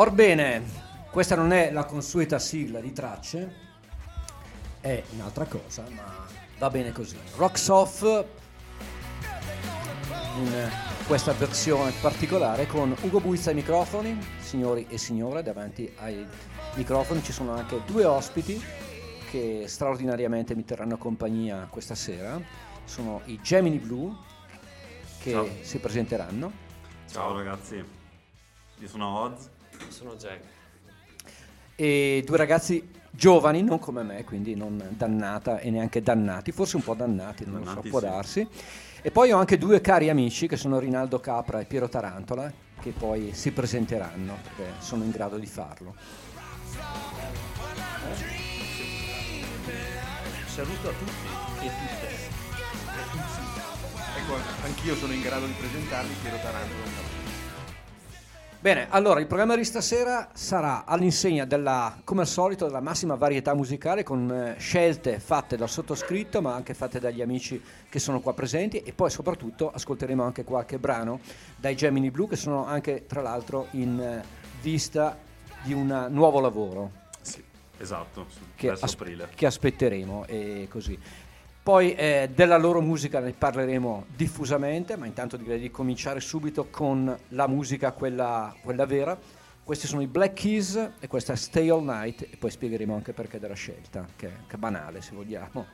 Orbene, questa non è la consueta sigla di tracce, è un'altra cosa, ma va bene così. Rocks Off in questa versione particolare con Ugo Buizza ai microfoni, signori e signore, davanti ai microfoni ci sono anche due ospiti che straordinariamente mi terranno compagnia questa sera, sono i Gemini Blue che Ciao. si presenteranno. Ciao ragazzi, io sono Oz. Sono Jack. e due ragazzi giovani, non come me, quindi non dannata e neanche dannati, forse un po' dannati, non lo Dannati, so, può sì. darsi. E poi ho anche due cari amici che sono Rinaldo Capra e Piero Tarantola, che poi si presenteranno perché sono in grado di farlo. Saluto a tutti e tutte. Tutti. Ecco, anch'io sono in grado di presentarmi, Piero Taranto. Bene, allora il programma di stasera sarà all'insegna della, come al solito, della massima varietà musicale con eh, scelte fatte dal sottoscritto ma anche fatte dagli amici che sono qua presenti e poi soprattutto ascolteremo anche qualche brano dai Gemini Blue che sono anche tra l'altro in eh, vista di un nuovo lavoro Sì, esatto, che, as- aprile. che aspetteremo e così. Poi eh, della loro musica ne parleremo diffusamente, ma intanto direi di cominciare subito con la musica, quella, quella vera. Questi sono i Black Keys e questa è Stay All Night e poi spiegheremo anche perché della scelta, che, che è banale se vogliamo.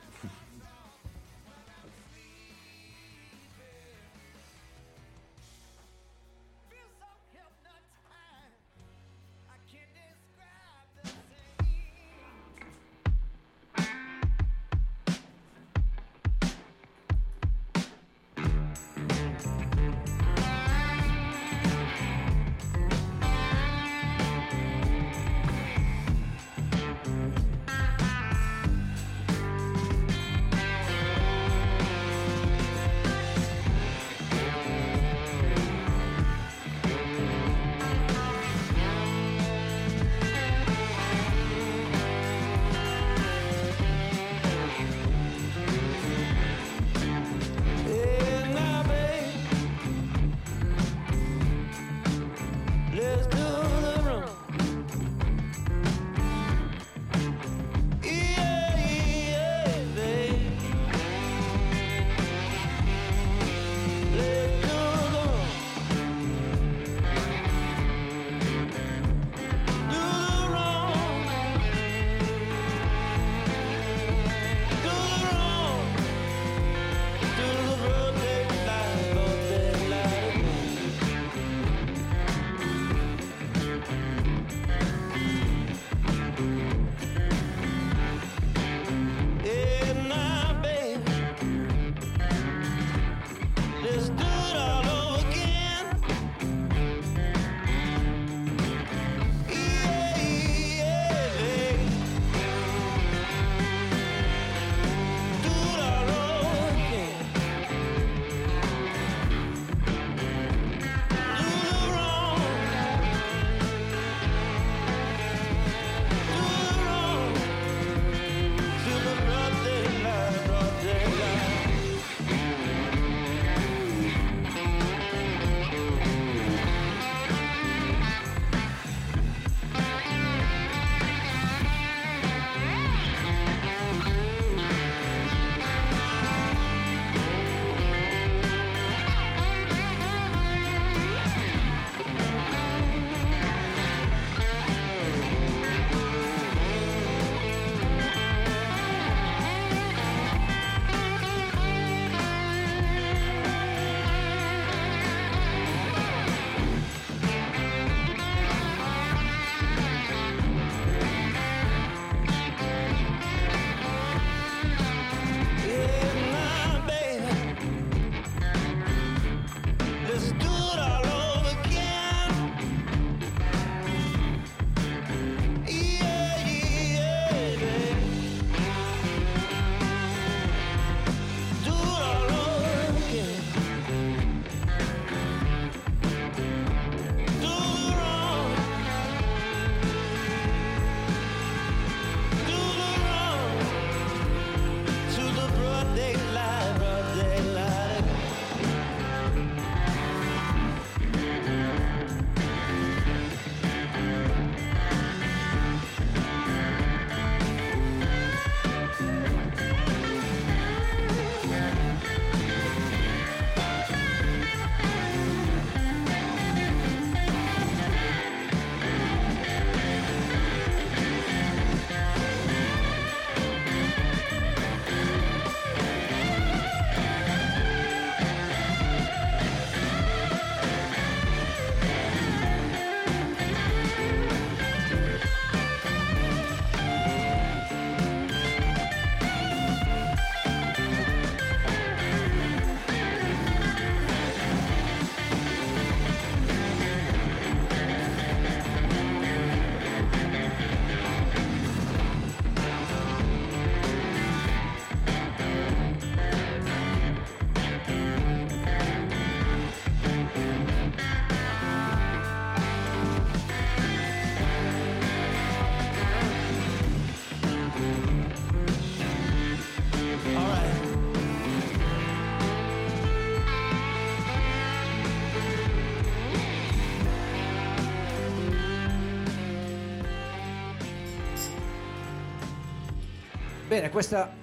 Bene, questa,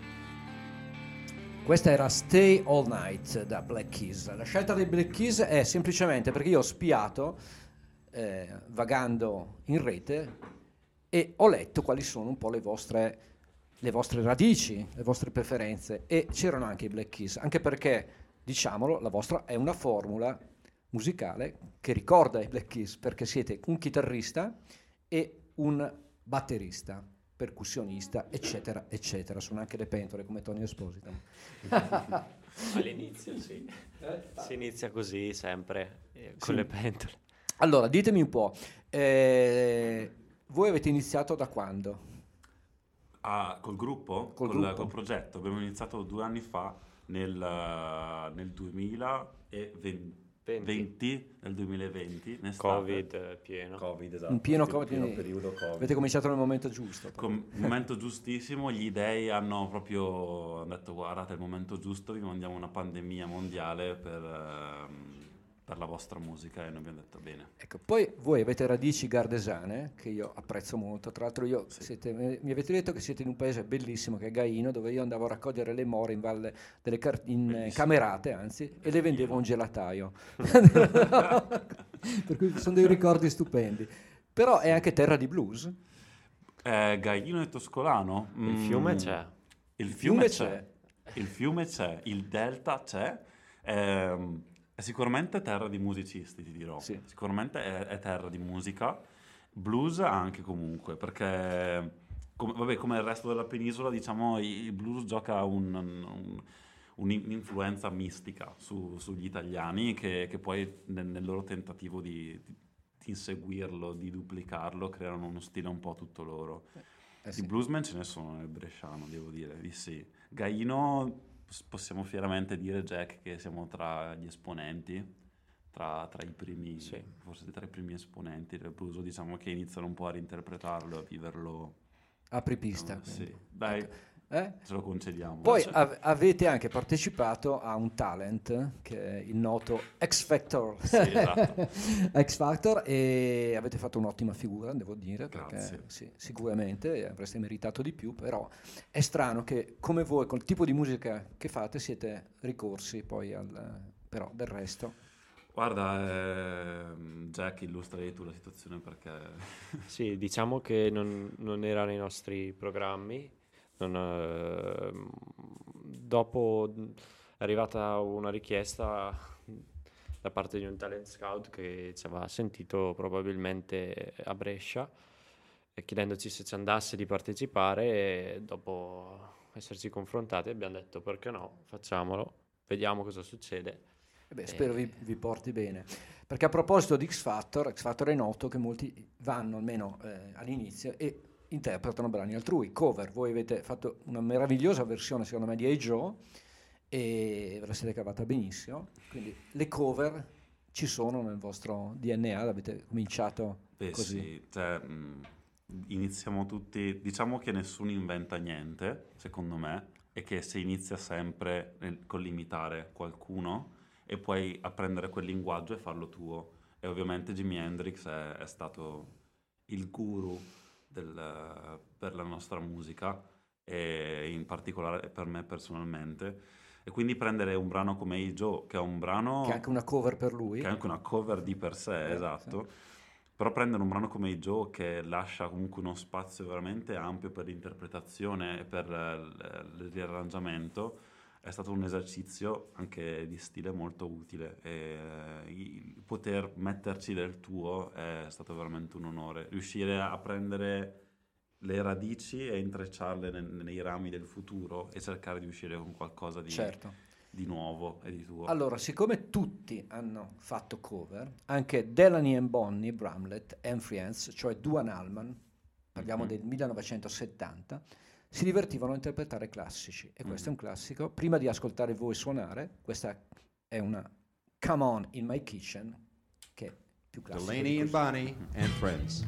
questa era Stay All Night da Black Keys. La scelta dei Black Keys è semplicemente perché io ho spiato, eh, vagando in rete, e ho letto quali sono un po' le vostre, le vostre radici, le vostre preferenze, e c'erano anche i Black Keys, anche perché, diciamolo, la vostra è una formula musicale che ricorda i Black Keys, perché siete un chitarrista e un batterista percussionista, eccetera, eccetera. Sono anche le pentole come Tony Esposito. All'inizio sì, si inizia così sempre, eh, con Sì. le pentole. Allora, ditemi un po', eh, voi avete iniziato da quando? Ah, col gruppo? Col col, gruppo. col progetto. Abbiamo iniziato due anni fa nel, eh, nel 2020, Venti. nel 2020, in estate. Covid pieno. Covid, esatto. In pieno Covid, pieno periodo Covid. Avete cominciato nel momento giusto. Com- momento giustissimo, gli dei hanno proprio detto guardate è il momento giusto, vi mandiamo una pandemia mondiale per, ehm, per la vostra musica e noi abbiamo detto bene. Ecco, poi voi avete radici gardesane, che io apprezzo molto. Tra l'altro, io Sì. siete- mi mi avete detto che siete in un paese bellissimo che è Gaino, dove io andavo a raccogliere le more in valle delle car- in eh, Bellissimo. camerate, anzi, e le vendevo a un gelataio. per cui sono dei ricordi stupendi. Però è anche terra di blues. Eh, Gaino e Toscolano? Il Mm, fiume c'è. Il fiume fiume c'è. c'è. Il fiume c'è, il delta c'è. Ehm, è sicuramente terra di musicisti, ti dirò. Sì. Sicuramente è, è terra di musica. Blues anche comunque, perché come, vabbè, come il resto della penisola, diciamo, il blues gioca un- un- un'influenza mistica su- sugli italiani che, che poi nel, nel loro tentativo di, di- di inseguirlo, di duplicarlo, creano uno stile un po' tutto loro. Eh Di sì. bluesman ce ne sono nel Bresciano, devo dire, di sì. Gaino possiamo fieramente dire, Jack, che siamo tra gli esponenti, tra, tra i primi, Sì. forse tra i primi esponenti del blues, diciamo che iniziano un po' a reinterpretarlo, a viverlo. Apri pista. no, sì. Dai, Ecco. Eh? ce lo concediamo. Poi Cioè- av- avete anche partecipato a un talent che è il noto X Factor. Sì, esatto. X Factor e avete fatto un'ottima figura, devo dire, perché Grazie. sì, sicuramente avreste meritato di più, però è strano che come voi, col tipo di musica che fate, siete ricorsi poi al... però del resto. Guarda, ehm, Jack, illustrali tu la situazione perché... Sì, diciamo che non, non era nei nostri programmi. Non, ehm, dopo è arrivata una richiesta da parte di un talent scout che ci aveva sentito probabilmente a Brescia, e chiedendoci se ci andasse di partecipare e dopo esserci confrontati abbiamo detto perché no, facciamolo, vediamo cosa succede. E beh, spero vi, Eh. vi porti bene. Perché a proposito di X Factor, X Factor è noto che molti vanno almeno eh, all'inizio e interpretano brani altrui, cover. Voi avete fatto una meravigliosa versione, secondo me, di Hey Joe e ve la siete cavata benissimo. Quindi le cover ci sono nel vostro DNA, l'avete cominciato Beh così. sì, cioè, iniziamo tutti, diciamo che nessuno inventa niente, secondo me, e che si inizia sempre nel- con l'imitare qualcuno e poi apprendere quel linguaggio e farlo tuo. E ovviamente Jimi Hendrix è, è stato il guru del- per la nostra musica e in particolare per me personalmente. E quindi prendere un brano come Joe, che è un brano Che è anche una cover per lui. che è anche una cover di per sé, Eh, esatto. Però prendere un brano come Joe che lascia comunque uno spazio veramente ampio per l'interpretazione e per eh, il riarrangiamento è stato un esercizio anche di stile molto utile e eh, poter metterci del tuo è stato veramente un onore. Riuscire a prendere le radici e intrecciarle ne- nei rami del futuro e cercare di uscire con qualcosa di, Certo. di nuovo e di tuo. Allora, siccome tutti hanno fatto cover, anche Delaney and Bonnie, Bramlett and Friends, cioè Duan Allman, parliamo Mhm. del 1970, si divertivano a interpretare classici. E questo è un Mhm. classico. Prima di ascoltare voi suonare, questa è una Come On in My Kitchen, che è più classica. Delaney and. Bonnie and friends.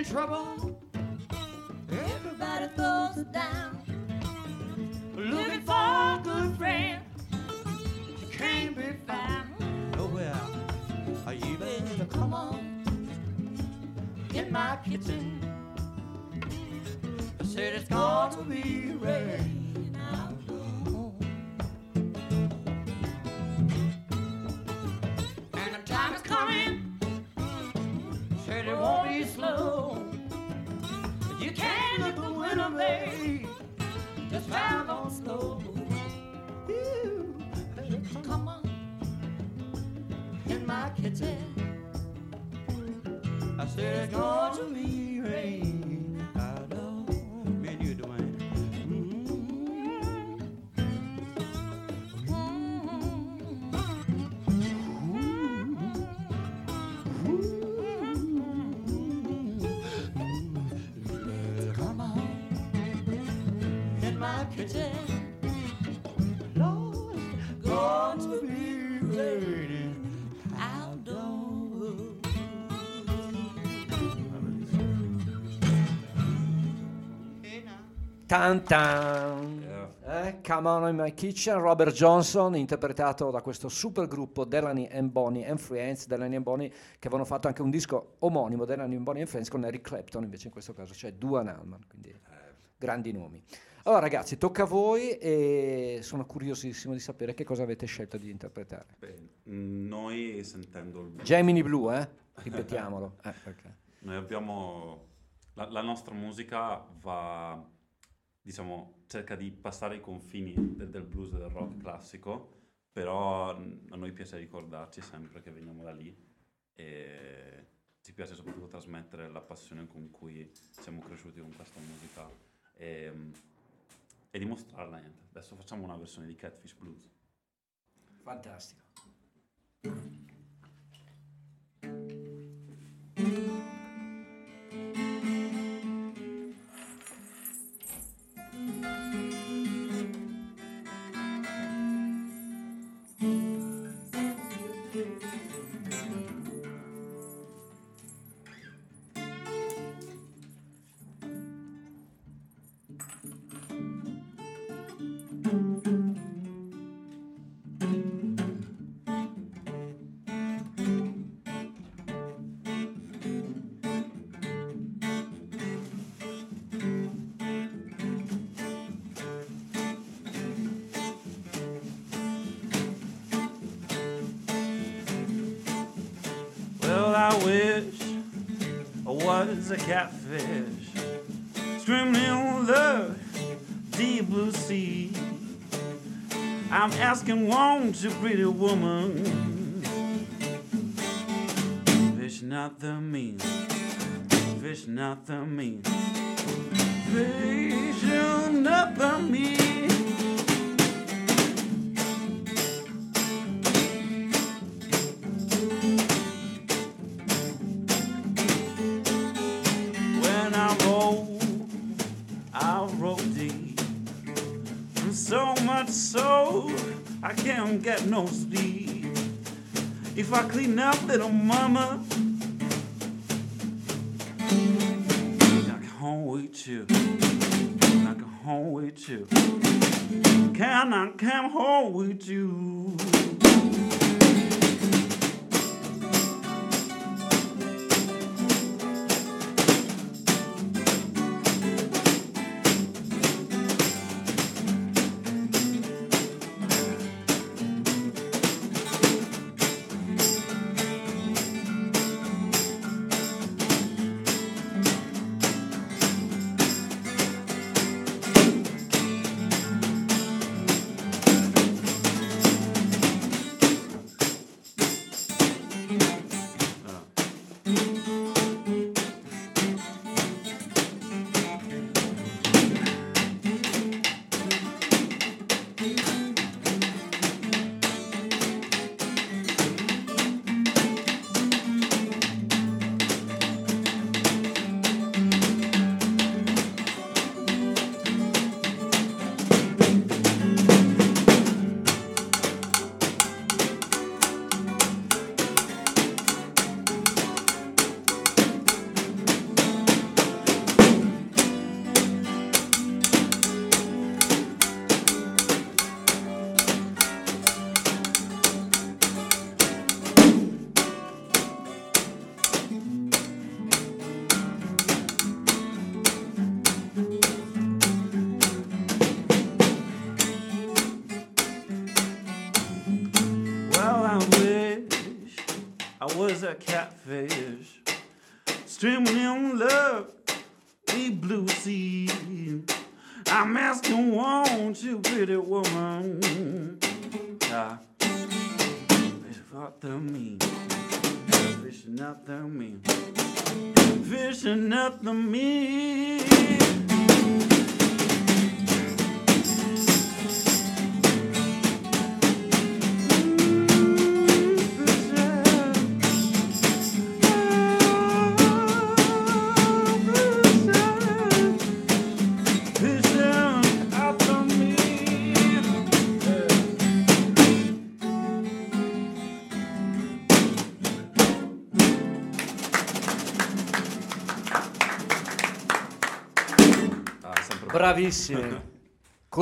In trouble. Tan tan. Eh, Come on in my kitchen, Robert Johnson, interpretato da questo super gruppo Delaney and Bonnie and Friends, Delaney and Bonnie, che avevano fatto anche un disco omonimo, Delaney and Bonnie and Friends, con Eric Clapton, invece in questo caso c'è Duan Allman, quindi grandi nomi. Allora ragazzi, tocca a voi e sono curiosissimo di sapere che cosa avete scelto di interpretare. Beh, noi sentendo il Gemini Blue, eh? Ripetiamolo. Eh, noi abbiamo la, la nostra musica va, diciamo, cerca di passare i confini del, del blues e del rock classico, però mm, a noi piace ricordarci sempre che veniamo da lì e ci piace soprattutto trasmettere la passione con cui siamo cresciuti con questa musica e, e dimostrarla. Niente. Adesso facciamo una versione di Catfish Blues. Fantastico. a catfish swimming in the deep blue sea. I'm asking, won't you, pretty woman? Fish not the mean, fish not the mean. Clean up, little mama,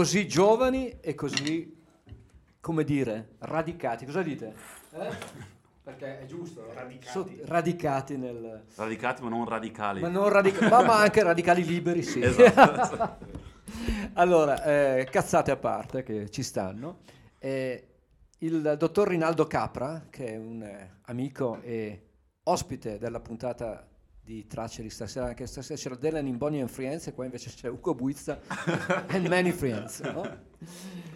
Così giovani e così, come dire, radicati. Cosa dite? Eh? Perché è giusto. Radicati. radicati nel... Radicati ma non radicali. Ma, non radica- ma, ma anche radicali liberi, sì. Esatto. allora, eh, cazzate a parte che ci stanno. Eh, il dottor Rinaldo Capra, che è un eh, amico e ospite della puntata di Tracce di stasera, anche stasera c'era Dylan in Bonnie and Friends e qua invece c'è Ugo Buizza and Many Friends. no?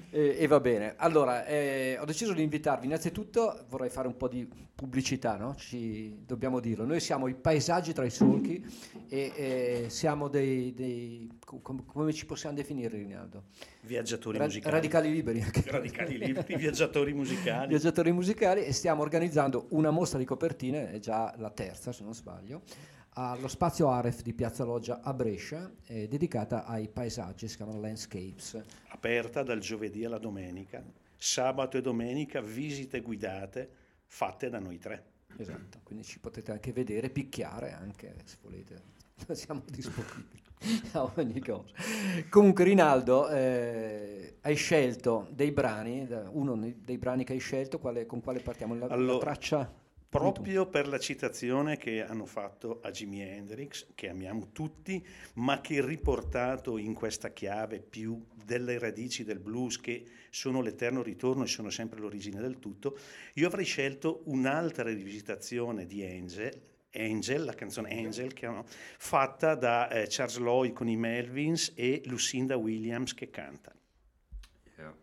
E, e va bene. Allora, eh, ho deciso di invitarvi. Innanzitutto vorrei fare un po' di pubblicità, no? Ci, dobbiamo dirlo. Noi siamo i paesaggi tra i solchi e eh, siamo dei... dei com- come ci possiamo definire, Rinaldo? Viaggiatori Ra- musicali. radicali liberi. Radicali liberi, viaggiatori musicali. Viaggiatori musicali e stiamo organizzando una mostra di copertine, è già la terza se non sbaglio, allo spazio Aref di Piazza Loggia a Brescia, eh, dedicata ai paesaggi, si chiamano Landscapes. Aperta dal giovedì alla domenica, sabato e domenica visite guidate fatte da noi tre. Esatto, quindi ci potete anche vedere, picchiare anche se volete, siamo disponibili a ogni cosa. Comunque Rinaldo, eh, hai scelto dei brani, uno dei brani che hai scelto, quale- con quale partiamo? La, la Allora, traccia? Proprio per la citazione che hanno fatto a Jimi Hendrix, che amiamo tutti, ma che riportato in questa chiave più delle radici del blues, che sono l'eterno ritorno e sono sempre l'origine del tutto, io avrei scelto un'altra rivisitazione di Angel, Angel, la canzone Angel, che hanno- fatta da eh, Charles Lloyd con i Melvins e Lucinda Williams che canta. Yeah.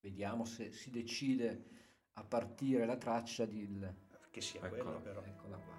Vediamo se si decide a partire la traccia di... il- Che sia Eccola. quello però. Eccola qua.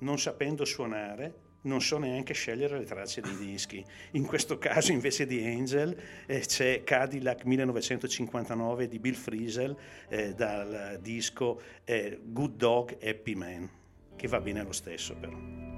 Non sapendo suonare, non so neanche scegliere le tracce dei dischi. In questo caso, invece di Angel, eh, c'è Cadillac 1959 di Bill Frisell eh, dal disco eh, Good Dog Happy Man, che va bene lo stesso però.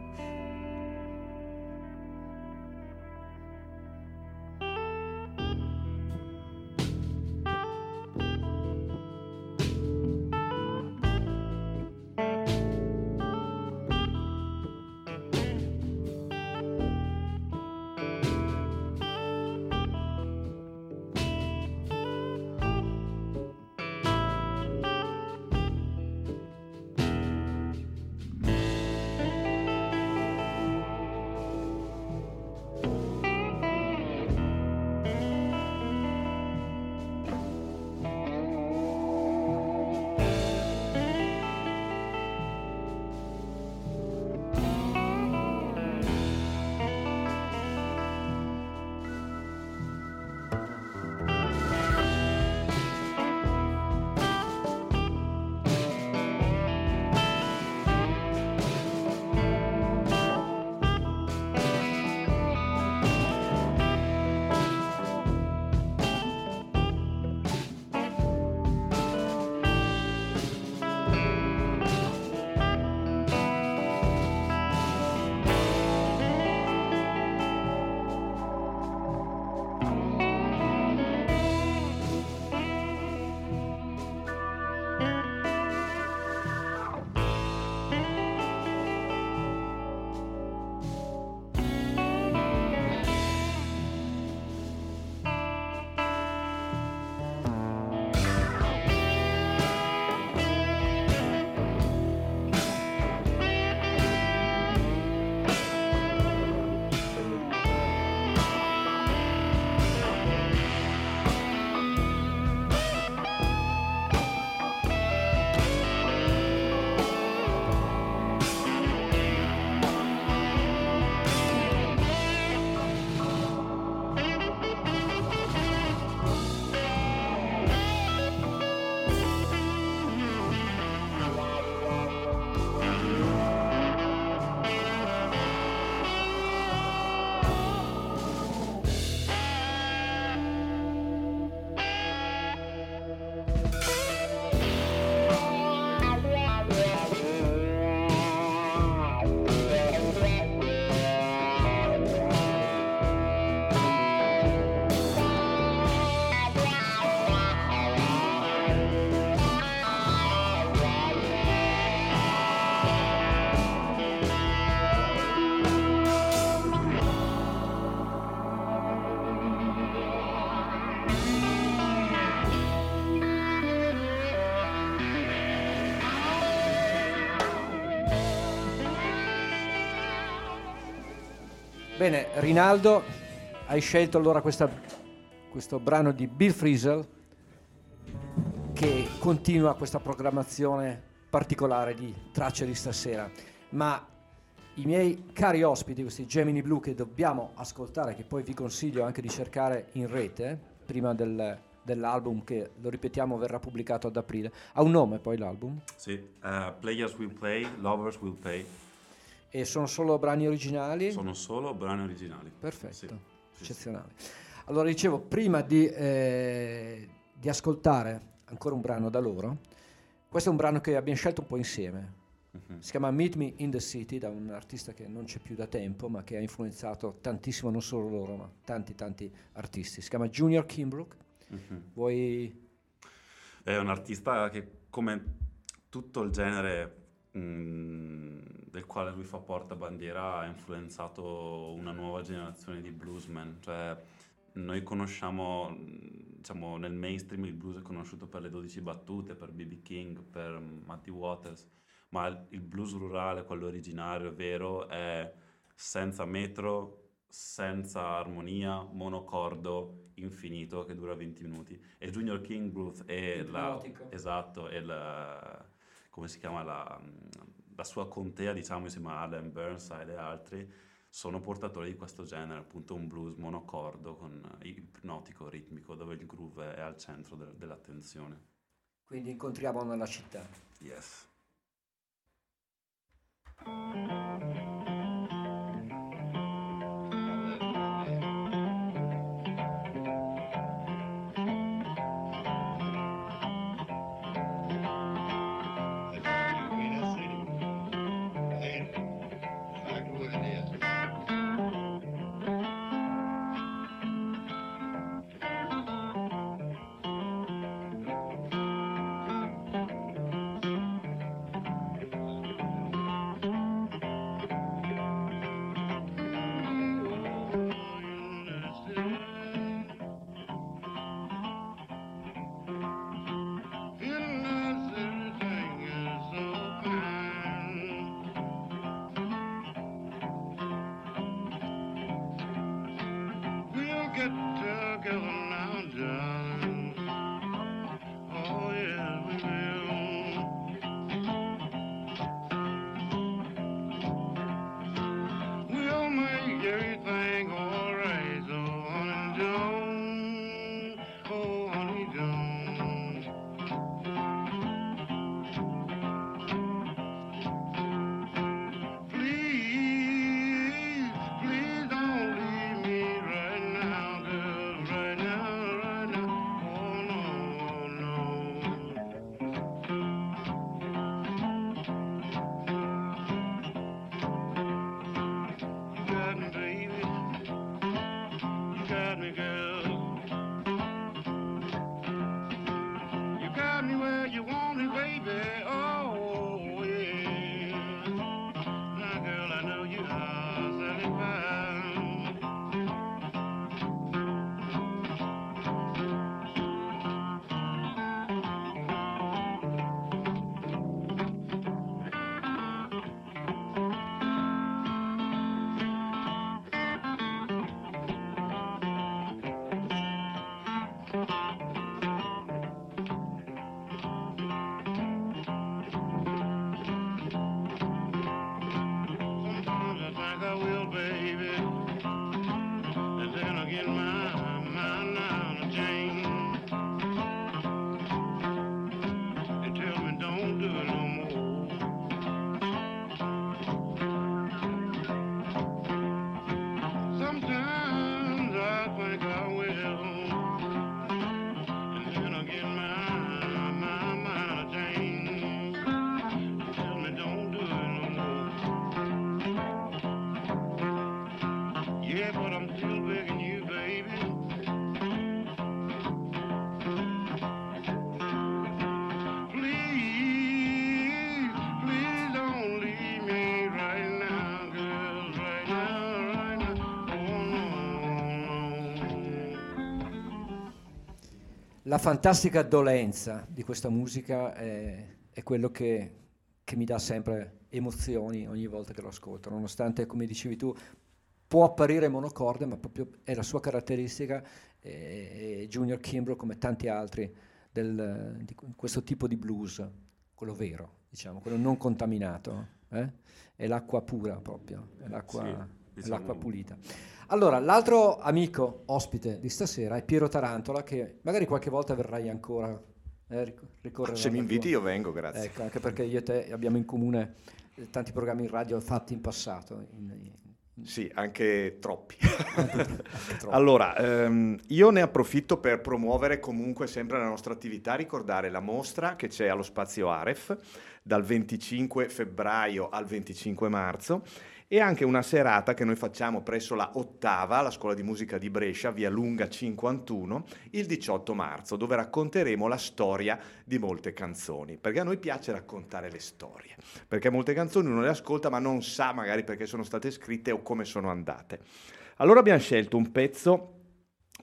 Bene, Rinaldo, hai scelto allora questa- questo brano di Bill Frisell che continua questa programmazione particolare di tracce di stasera. Ma i miei cari ospiti, questi Gemini Blue che dobbiamo ascoltare, che poi vi consiglio anche di cercare in rete, prima del- dell'album che, lo ripetiamo, verrà pubblicato ad aprile. Ha un nome poi l'album? Sì, eh, Players Will Play, Lovers Will Pay. E sono solo brani originali? Sono solo brani originali. Perfetto. Sì, sì. eccezionali. Allora dicevo, prima di, eh, di ascoltare ancora un brano da loro, questo è un brano che abbiamo scelto un po' insieme. Mhm. Si chiama Meet Me in the City da un artista che non c'è più da tempo, ma che ha influenzato tantissimo non solo loro, ma tanti tanti artisti. Si chiama Junior Kimbrook. Mhm. Vuoi È un artista che, come tutto il genere mm, del quale lui fa portabandiera, ha influenzato una nuova generazione di bluesmen. Cioè, noi conosciamo, mm, diciamo, nel mainstream il blues è conosciuto per le 12 battute, per B.B. King, per Matty Waters, ma il- blues rurale, quello originario, vero, è senza metro, senza armonia, monocordo, infinito, che dura 20 minuti. E Junior King Blues è la... Esatto, è la... come si chiama la, la sua contea, diciamo, insieme a Allen Burnside e altri, sono portatori di questo genere, appunto un blues monocordo con ipnotico, ritmico, dove il groove è al centro del- dell'attenzione. quindi incontriamo nella città? Yes. La fantastica dolenza di questa musica è, è quello che, che mi dà sempre emozioni ogni volta che lo ascolto, nonostante, come dicevi tu, può apparire monocorde, ma proprio è la sua caratteristica. E, e Junior Kimbrough, come tanti altri, del- di questo tipo di blues, quello vero, diciamo, quello non contaminato, eh? è l'acqua pura proprio, è l'acqua, Sì, diciamo- l'acqua pulita. Allora, l'altro amico ospite di stasera è Piero Tarantola, che magari qualche volta verrai ancora. Eh, ric- ricorrere Se mi inviti tua- io vengo, grazie. Ecco, anche perché io e te abbiamo in comune eh, tanti programmi in radio fatti in passato, in, Sì, anche troppi. troppi. allora, ehm, io ne approfitto per promuovere comunque sempre la nostra attività, ricordare la mostra che c'è allo Spazio Aref dal 25 febbraio al 25 marzo e anche una serata che noi facciamo presso la Ottava, la scuola di musica di Brescia, via Lunga 51, il 18 marzo, dove racconteremo la storia di molte canzoni, perché a noi piace raccontare le storie, perché molte canzoni uno le ascolta ma non sa magari perché sono state scritte o come sono andate. Allora abbiamo scelto un pezzo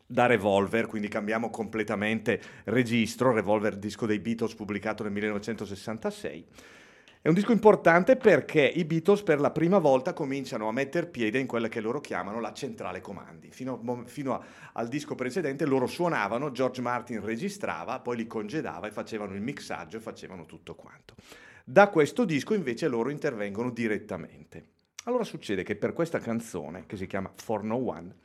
da Revolver, quindi cambiamo completamente registro, Revolver disco dei Beatles pubblicato nel 1966. È un disco importante perché i Beatles per la prima volta cominciano a metter piede in quella che loro chiamano la centrale comandi. Fino, fino a, al disco precedente loro suonavano, George Martin registrava, poi li congedava e facevano il mixaggio e facevano tutto quanto. Da questo disco invece loro intervengono direttamente. Allora succede che per questa canzone, che si chiama For No One,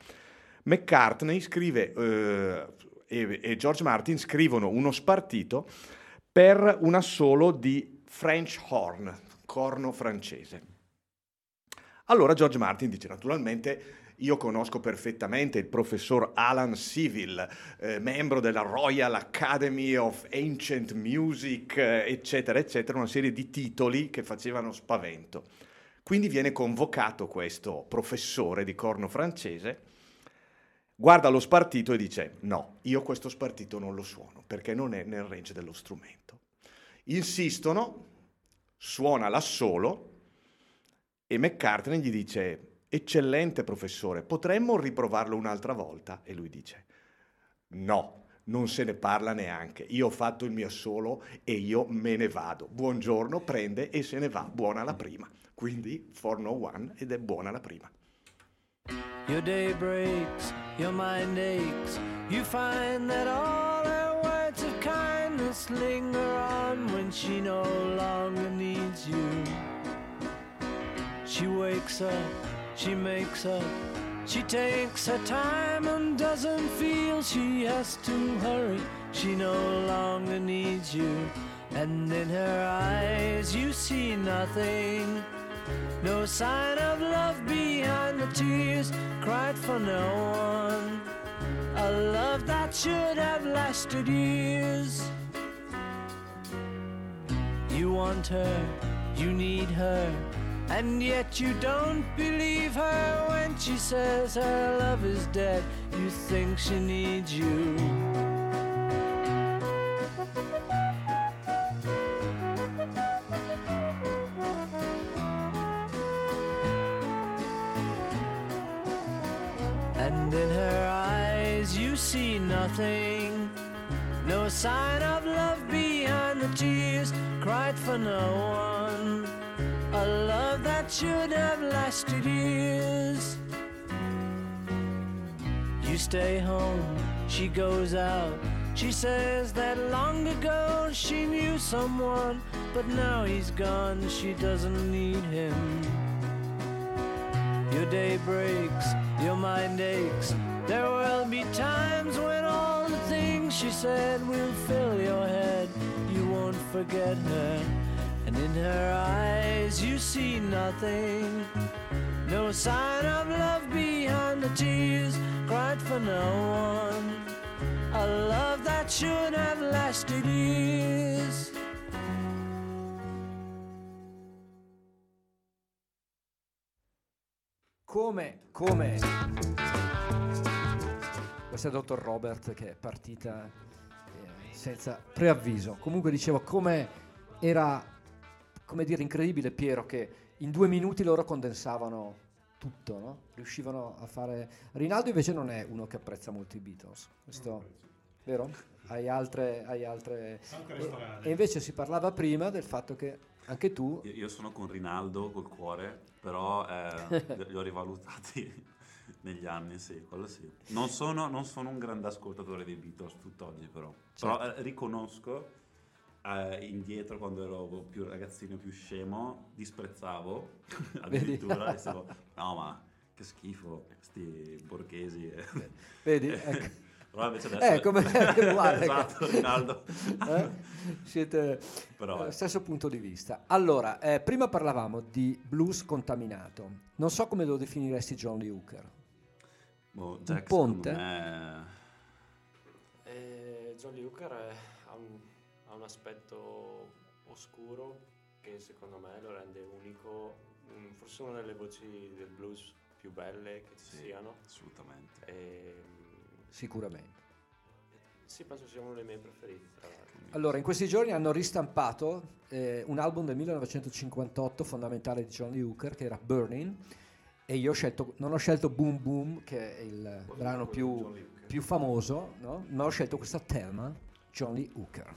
McCartney scrive eh, e, e George Martin scrivono uno spartito per un assolo di French horn, corno francese. Allora George Martin dice naturalmente io conosco perfettamente il professor Alan Civil, eh, membro della Royal Academy of Ancient Music, eh, eccetera, eccetera, una serie di titoli che facevano spavento. Quindi viene convocato questo professore di corno francese, guarda lo spartito e dice no, io questo spartito non lo suono perché non è nel range dello strumento. Insistono, suona l'assolo e McCartney gli dice eccellente professore, potremmo riprovarlo un'altra volta? E lui dice no, non se ne parla neanche, io ho fatto il mio assolo e io me ne vado. Buongiorno, prende e se ne va, buona la prima. Quindi for no one ed è buona la prima. Your day breaks, your mind aches. You find that all her words of kindness linger on when she no longer needs you. She wakes up, she makes up, she takes her time and doesn't feel she has to hurry. She no longer needs you, and in her eyes you see nothing. No sign of love behind the tears cried for no one. A love that should have lasted years. You want her, you need her, and yet you don't believe her when she says her love is dead. You think she needs you. And in her eyes you see nothing. No sign of love for no one. A love that should have lasted years. You stay home, she goes out. She says that long ago she knew someone, but now he's gone, she doesn't need him. Your day breaks, your mind aches. There will be times when all the things she said will fill your head. Forget her, and in her eyes you see nothing. No sign of love behind the tears cried for no one. A love that should have lasted years. Come, come... Questo è dottor Robert che è partita senza preavviso. Comunque dicevo come era, come dire, incredibile Piero che in due minuti loro condensavano tutto, no? Riuscivano a fare... Rinaldo invece non è uno che apprezza molto i Beatles, questo... Vero? Hai altre... Hai altre... E, invece si parlava prima del fatto che anche tu... Io, sono con Rinaldo col cuore, però eh, li ho rivalutati negli anni, sì, quello sì. Non sono, non sono un grande ascoltatore dei Beatles tutt'oggi, però. Però eh, riconosco, eh, indietro quando ero più ragazzino, più scemo, disprezzavo addirittura. e stavo, no ma che schifo, questi borghesi. Vedi? Ecco. Però invece adesso Eh, come è uguale. esatto, Rinaldo. Eh? Siete Però eh, eh, stesso punto di vista. Allora, eh, prima parlavamo di blues contaminato. Non so come lo definiresti John Lee Hooker. Boh, Jack, ponte? secondo me, Eh, John è- ha, un, ha un aspetto oscuro che secondo me lo rende unico, mm, forse una delle voci del blues più belle che ci Sì. siano. assolutamente. E, Sicuramente. sì, penso sia uno dei miei preferiti. Tra l'altro. Allora, in questi giorni hanno ristampato eh, un album del 1958 fondamentale di John Lee Hooker che era Burning e io ho scelto, non ho scelto Boom Boom che è il brano più, più famoso, no? ma ho scelto questa Thelma, John Lee Hooker.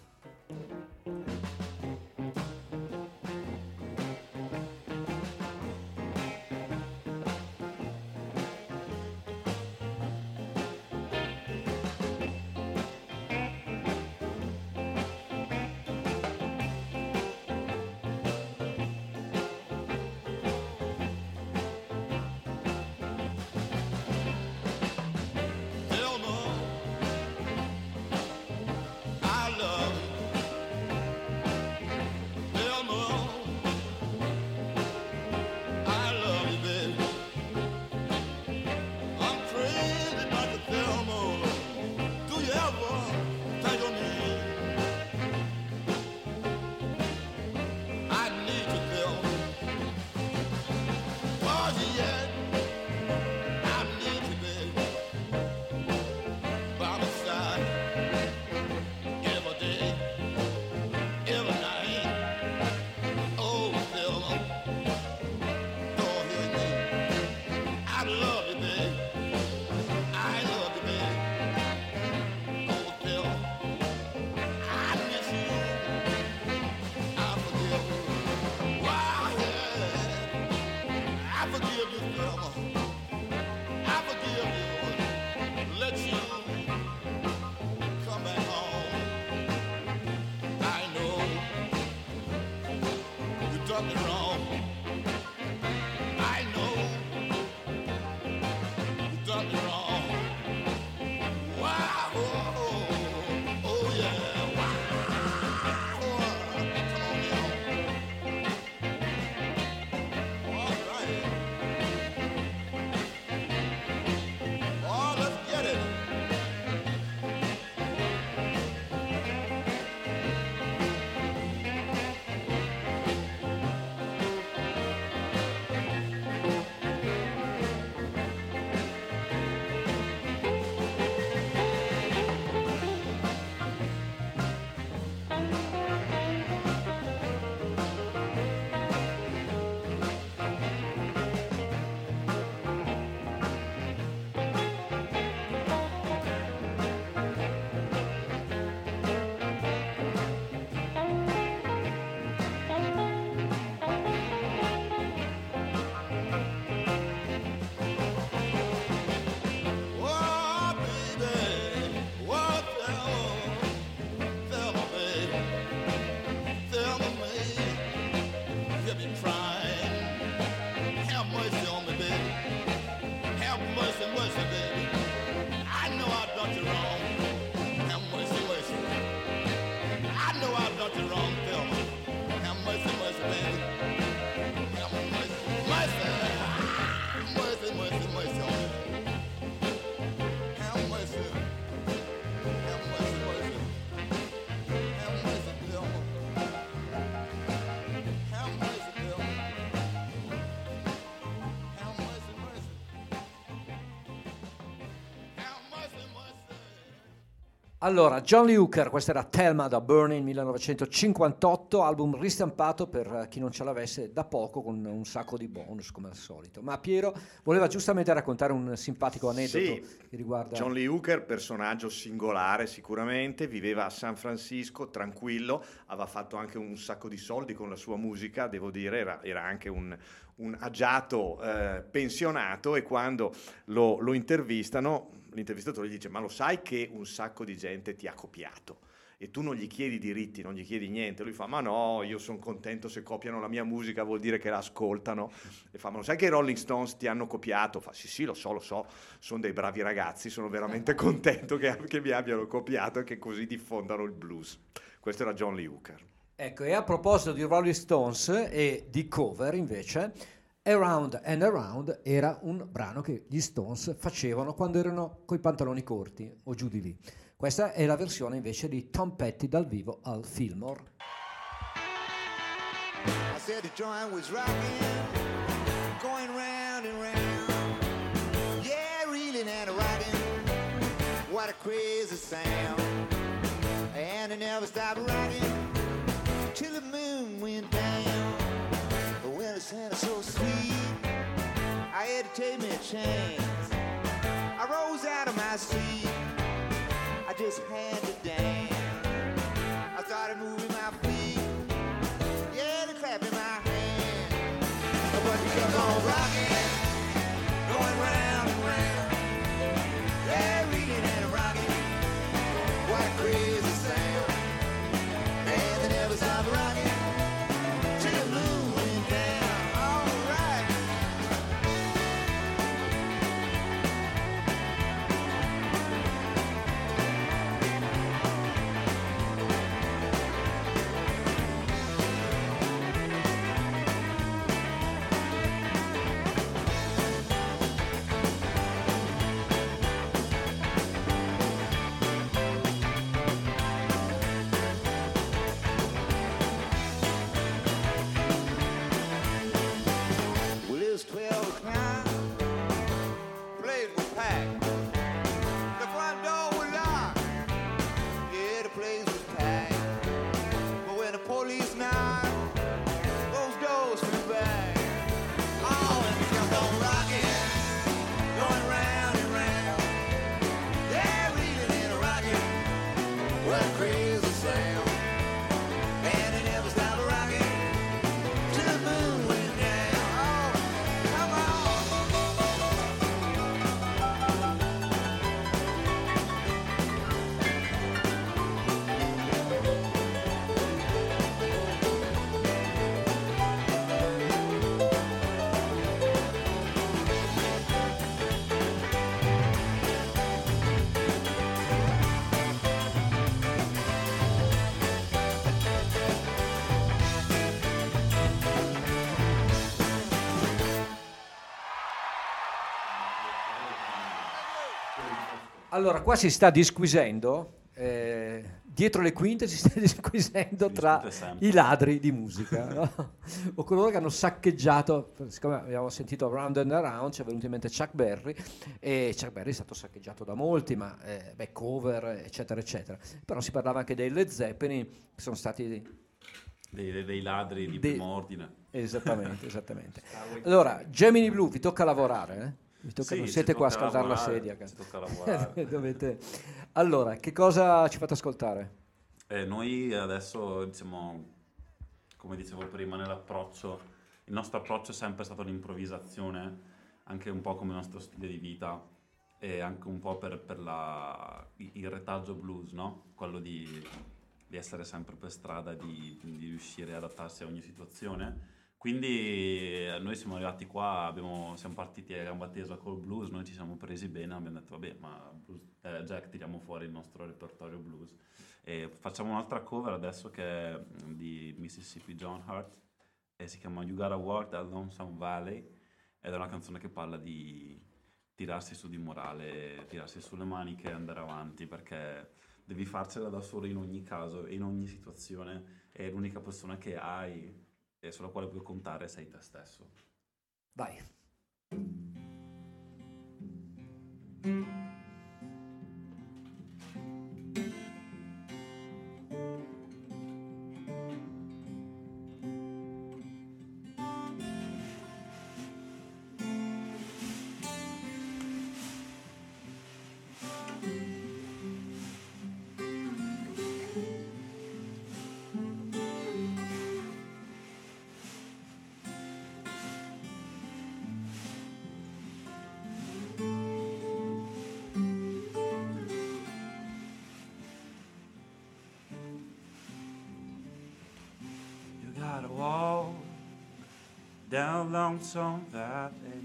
Allora, John Lee Hooker, questa era Thelma da Burning 1958, album ristampato per eh, chi non ce l'avesse da poco con un sacco di bonus come al solito. Ma Piero voleva giustamente raccontare un simpatico aneddoto Sì. che riguarda... John Lee Hooker, personaggio singolare sicuramente, viveva a San Francisco, tranquillo, aveva fatto anche un sacco di soldi con la sua musica, devo dire, era, era anche un, un agiato eh, pensionato e quando lo, lo intervistano, l'intervistatore gli dice ma lo sai che un sacco di gente ti ha copiato? e tu non gli chiedi diritti, non gli chiedi niente, lui fa ma no, io sono contento se copiano la mia musica, vuol dire che la ascoltano. E fa ma lo sai che i Rolling Stones ti hanno copiato? Fa sì sì lo so, lo so, sono dei bravi ragazzi, sono veramente contento che, che mi abbiano copiato e che così diffondano il blues. Questo era John Lee Hooker. Ecco, e a proposito di Rolling Stones e di cover invece, Around and Around era un brano che gli Stones facevano quando erano coi pantaloni corti o giù di lì. Questa è la versione invece di Tom Petty dal vivo al Fillmore. I said the joint was rocking, going round and round. Yeah, reeling and rocking. What a crazy sound. And it never stopped rocking chance. I rose out of my seat. I just had to dance. Allora, qua si sta disquisendo, eh, dietro le quinte si sta disquisendo tra i ladri di musica, no? o coloro che hanno saccheggiato, siccome abbiamo sentito Round and Around, ci è venuto in mente Chuck Berry, e Chuck Berry è stato saccheggiato da molti, ma eh, beh, cover, eccetera, eccetera. Però si parlava anche dei Led Zeppelin, che sono stati Dei, dei- dei ladri di Dei- primo ordine. Esattamente, esattamente. Allora, Gemini Blu, vi tocca lavorare, eh? Vi tocca, Sì, non siete qua a scaldare la sedia. ci tocca lavorare. Dovete- Allora, che cosa ci fate ascoltare? Eh, noi adesso, diciamo, come dicevo prima, nell'approccio, il nostro approccio è sempre stato l'improvvisazione, anche un po' come il nostro stile di vita e anche un po' per, per la- il retaggio blues, no? Quello di, di essere sempre per strada, di, di riuscire ad adattarsi a ogni situazione. Quindi eh, noi siamo arrivati qua, abbiamo- siamo partiti a gamba tesa col blues, noi ci siamo presi bene, abbiamo detto vabbè ma blues- eh, Jack tiriamo fuori il nostro repertorio blues. E facciamo un'altra cover adesso che è mm, di Mississippi John Hart e si chiama You Gotta Walk That Lonesome Valley ed è una canzone che parla di tirarsi su di morale, tirarsi sulle maniche e andare avanti perché devi farcela da solo in ogni caso in ogni situazione e l'unica persona che hai e sulla quale puoi contare sei te stesso. Vai. Down Lonesome Valley.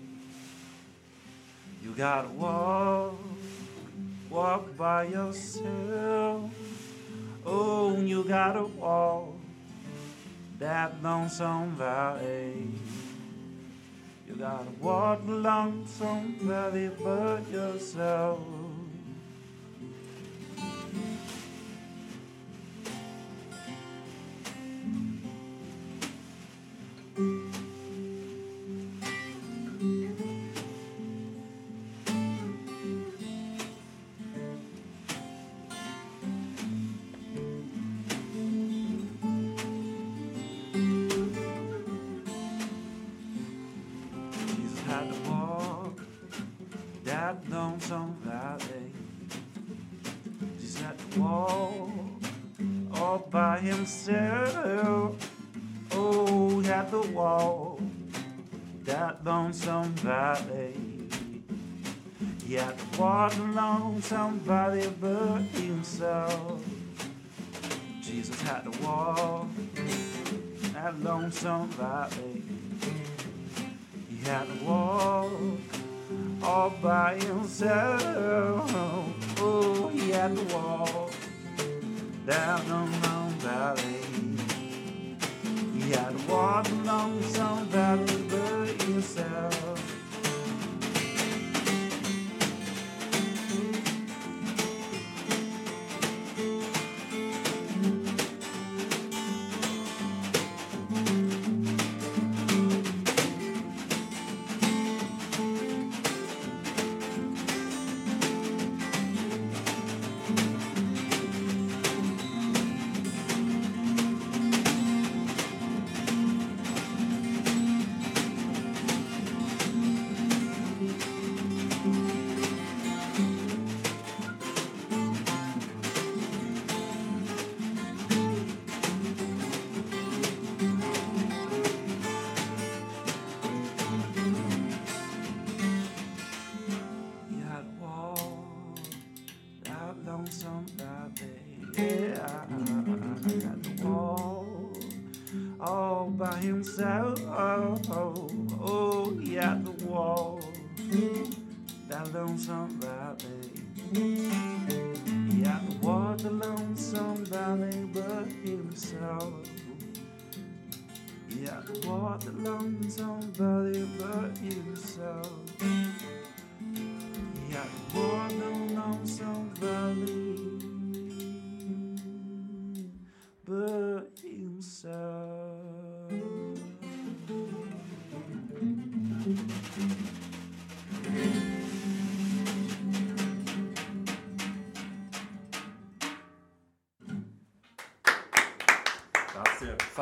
You gotta walk, walk by yourself. Oh, you gotta walk that lonesome valley. You gotta walk the lonesome valley by yourself.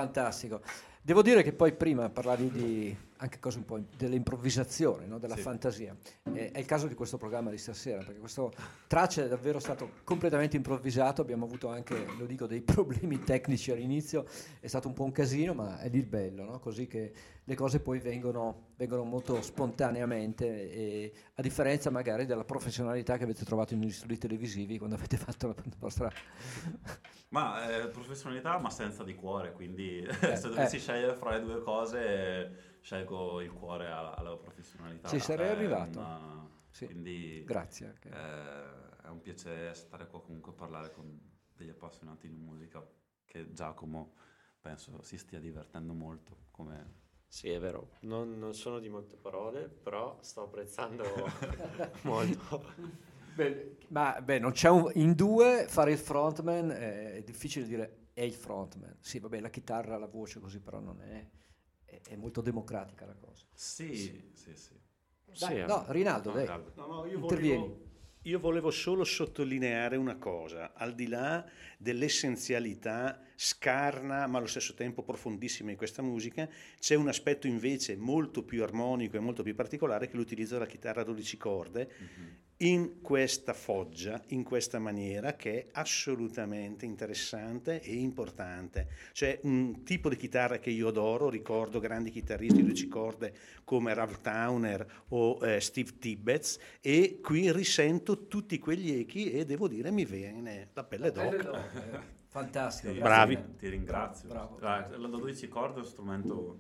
Fantastico. Devo dire che poi prima parlavi di anche cose un po' dell'improvvisazione, no? della Sì. fantasia. Eh, è il caso di questo programma di stasera, perché questo traccia è davvero stato completamente improvvisato, abbiamo avuto anche, lo dico, dei problemi tecnici all'inizio, è stato un po' un casino, ma è lì il bello, no? così che le cose poi vengono, vengono molto spontaneamente, e, a differenza magari della professionalità che avete trovato negli studi televisivi quando avete fatto la vostra... Ma eh, professionalità ma senza di cuore, quindi Eh, se dovessi eh. scegliere fra le due cose scelgo il cuore alla, alla professionalità. Ci sarei È arrivato. una- Sì. Quindi Grazie. eh, è un piacere stare qua comunque a parlare con degli appassionati di musica che Giacomo penso si stia divertendo molto come Sì, è vero, non, non sono di molte parole, però sto apprezzando molto. Beh, ma beh, non c'è un, in due fare il frontman eh, è difficile dire è il frontman. Sì, vabbè, la chitarra, la voce così, però non è, è, è molto democratica la cosa. Sì, sì, sì. Dai, Sì, no, Rinaldo, No, dai. No, no, io intervieni. volevo, io volevo solo sottolineare una cosa, al di là dell'essenzialità scarna ma allo stesso tempo profondissima di questa musica, c'è un aspetto invece molto più armonico e molto più particolare che l'utilizzo della chitarra a 12 corde in questa foggia, in questa maniera che è assolutamente interessante e importante. Cioè un tipo di chitarra che io adoro, ricordo grandi chitarristi di 12 corde come Ralph Towner o eh, Steve Tibbets e qui risento tutti quegli echi e devo dire mi viene la pelle d'oca. Fantastico. Grazie Bravi. Ti ringrazio. Bravo. Ah, La 12 corde è uno strumento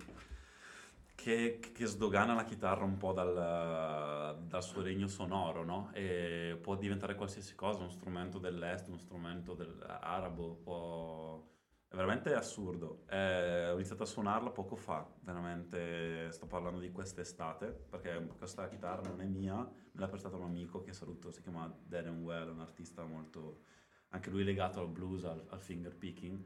che, che sdogana la chitarra un po' dal, dal suo regno sonoro, no? E può diventare qualsiasi cosa, uno strumento dell'est, uno strumento arabo, può... È veramente assurdo. Eh, ho iniziato a suonarla poco fa, veramente sto parlando di quest'estate, perché questa chitarra non è mia, me l'ha prestata un amico che saluto, si chiama Darren Well, un artista molto, anche lui legato al blues, al, al finger picking.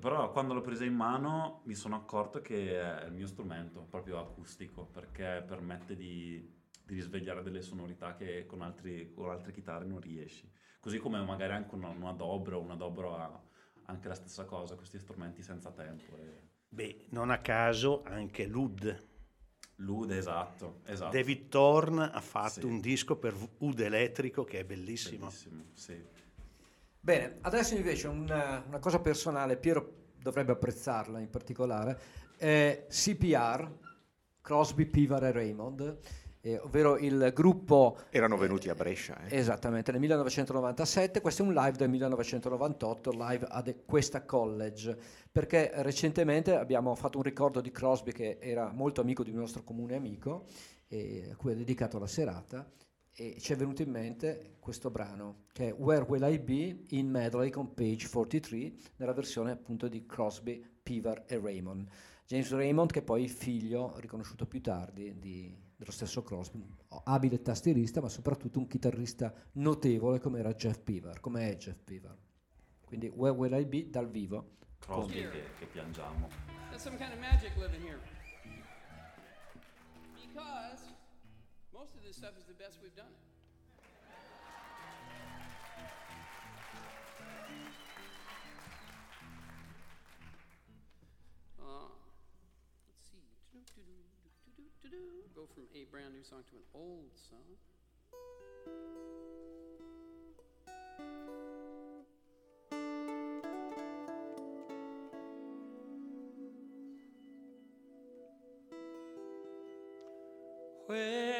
Però quando l'ho presa in mano mi sono accorto che è il mio strumento, proprio acustico, perché permette di, di risvegliare delle sonorità che con, altri- con altre chitarre non riesci. Così come magari anche una, una dobro, una dobro ha anche la stessa cosa, questi strumenti senza tempo. Beh, non a caso anche Lud. Lud, esatto, esatto. David Thorne ha fatto Sì. un disco per Ud elettrico che è bellissimo. Bellissimo, sì. Bene, adesso invece una, una cosa personale, Piero dovrebbe apprezzarla in particolare, è CPR, Crosby, Pivar e Raymond, eh, ovvero il gruppo Erano venuti a Brescia. eh. Esattamente, nel 1997, questo è un live del 1998, live ad Questa College, perché recentemente abbiamo fatto un ricordo di Crosby che era molto amico di un nostro comune amico, e a cui ha dedicato la serata, e ci è venuto in mente questo brano, che è Where Will I Be in Medley con Page 43, nella versione appunto di Crosby, Pivar e Raymond. James Raymond, che è poi il figlio, riconosciuto più tardi, di- dello stesso Crosby, abile tastierista, ma soprattutto un chitarrista notevole come era Jeff Pivar, come è Jeff Pivar. Quindi Where Will I Be dal vivo. Crosby che, che piangiamo. There's some kind of magic living here. Because this stuff is the best we've done it. Uh, let's see. Go from a brand new song to an old song. Where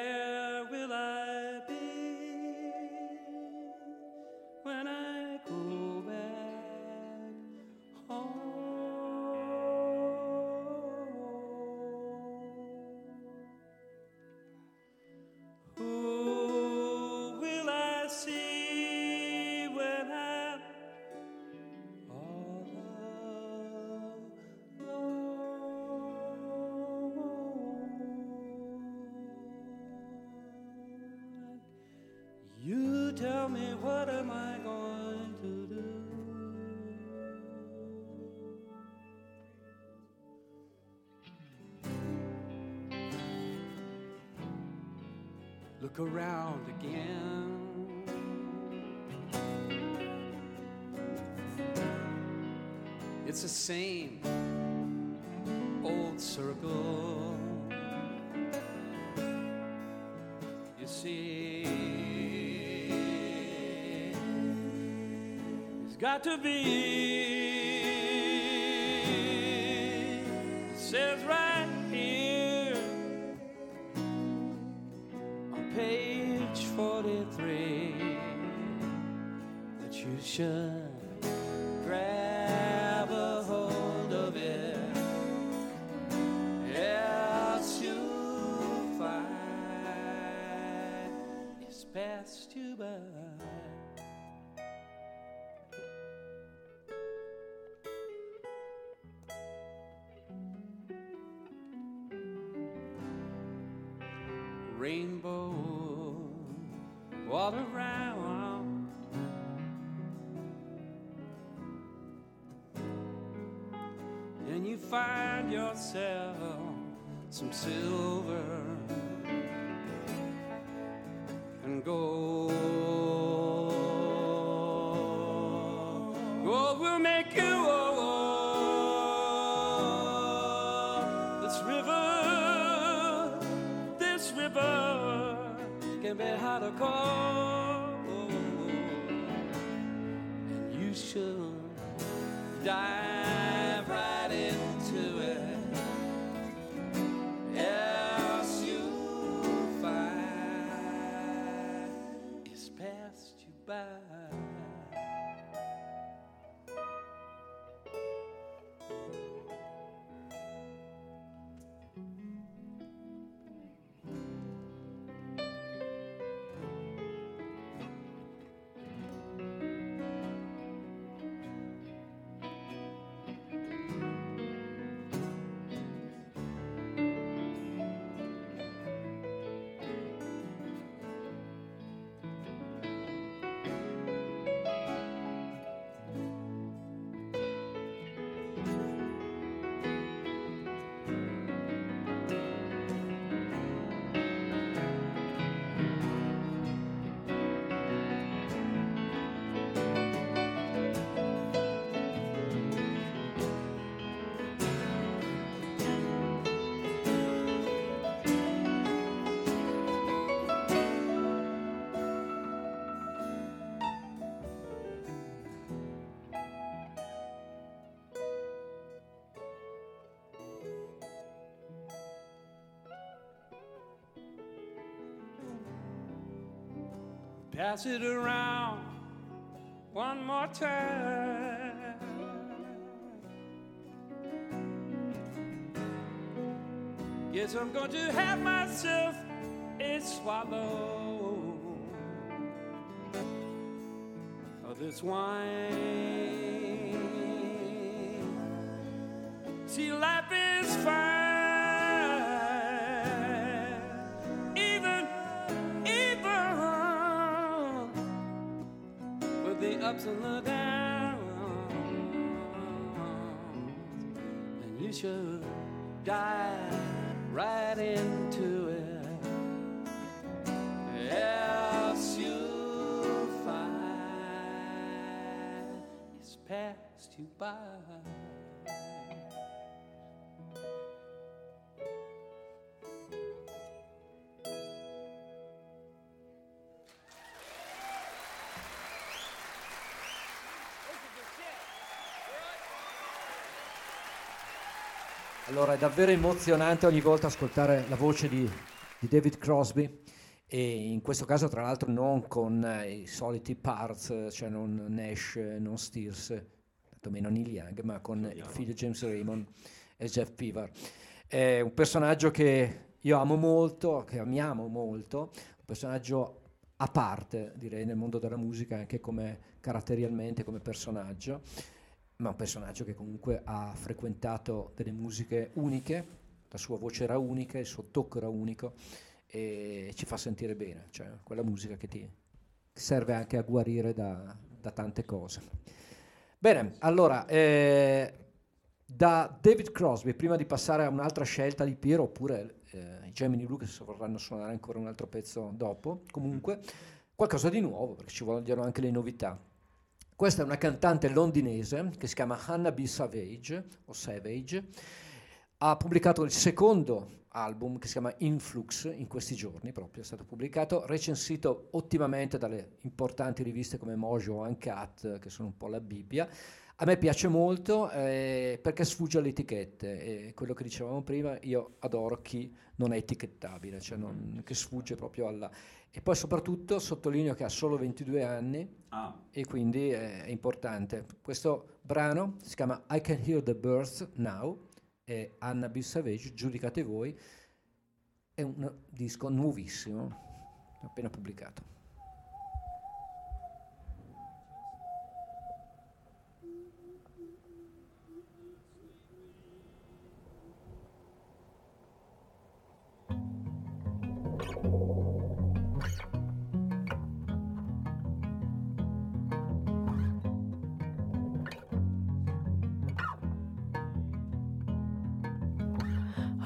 again. It's the same old circle. You see, it's got to be. That grab a hold of it. Else you'll find it's passed you by. Rainbow all around. Some silver and gold. Gold will make you old. This river, this river can be hot or cold. And you should dive Pass it around one more time. Guess I'm going to have myself a swallow of this wine. See, life ups and the downs, and you should dive right into it. Else you'll find it's passed you by. Allora, è davvero emozionante ogni volta ascoltare la voce di, di David Crosby e in questo caso tra l'altro non con eh, i soliti parts, cioè non Nash, non Steers, tantomeno Neil Young, ma con il figlio James Raymond e Jeff Pivar. È un personaggio che io amo molto, che amiamo molto, un personaggio a parte, direi, nel mondo della musica, anche come caratterialmente, come personaggio ma un personaggio che comunque ha frequentato delle musiche uniche, la sua voce era unica, il suo tocco era unico e ci fa sentire bene, cioè quella musica che ti serve anche a guarire da, da tante cose. Bene, allora, eh, da David Crosby, prima di passare a un'altra scelta di Piero, oppure eh, i Gemini si vorranno suonare ancora un altro pezzo dopo, comunque qualcosa di nuovo, perché ci vogliono anche le novità. Questa è una cantante londinese che si chiama Hannah B. Savage, Savage. Ha pubblicato il secondo album che si chiama Influx in questi giorni, proprio è stato pubblicato, recensito ottimamente dalle importanti riviste come Mojo o Uncut, che sono un po' la Bibbia. A me piace molto eh, perché sfugge alle etichette e quello che dicevamo prima, io adoro chi non è etichettabile, cioè non, che sfugge proprio alla... E poi soprattutto sottolineo che ha solo 22 anni Ah, e quindi è, è importante. Questo brano si chiama I Can Hear the Birds Now e Anna B. Savage, giudicate voi, è un disco nuovissimo, appena pubblicato.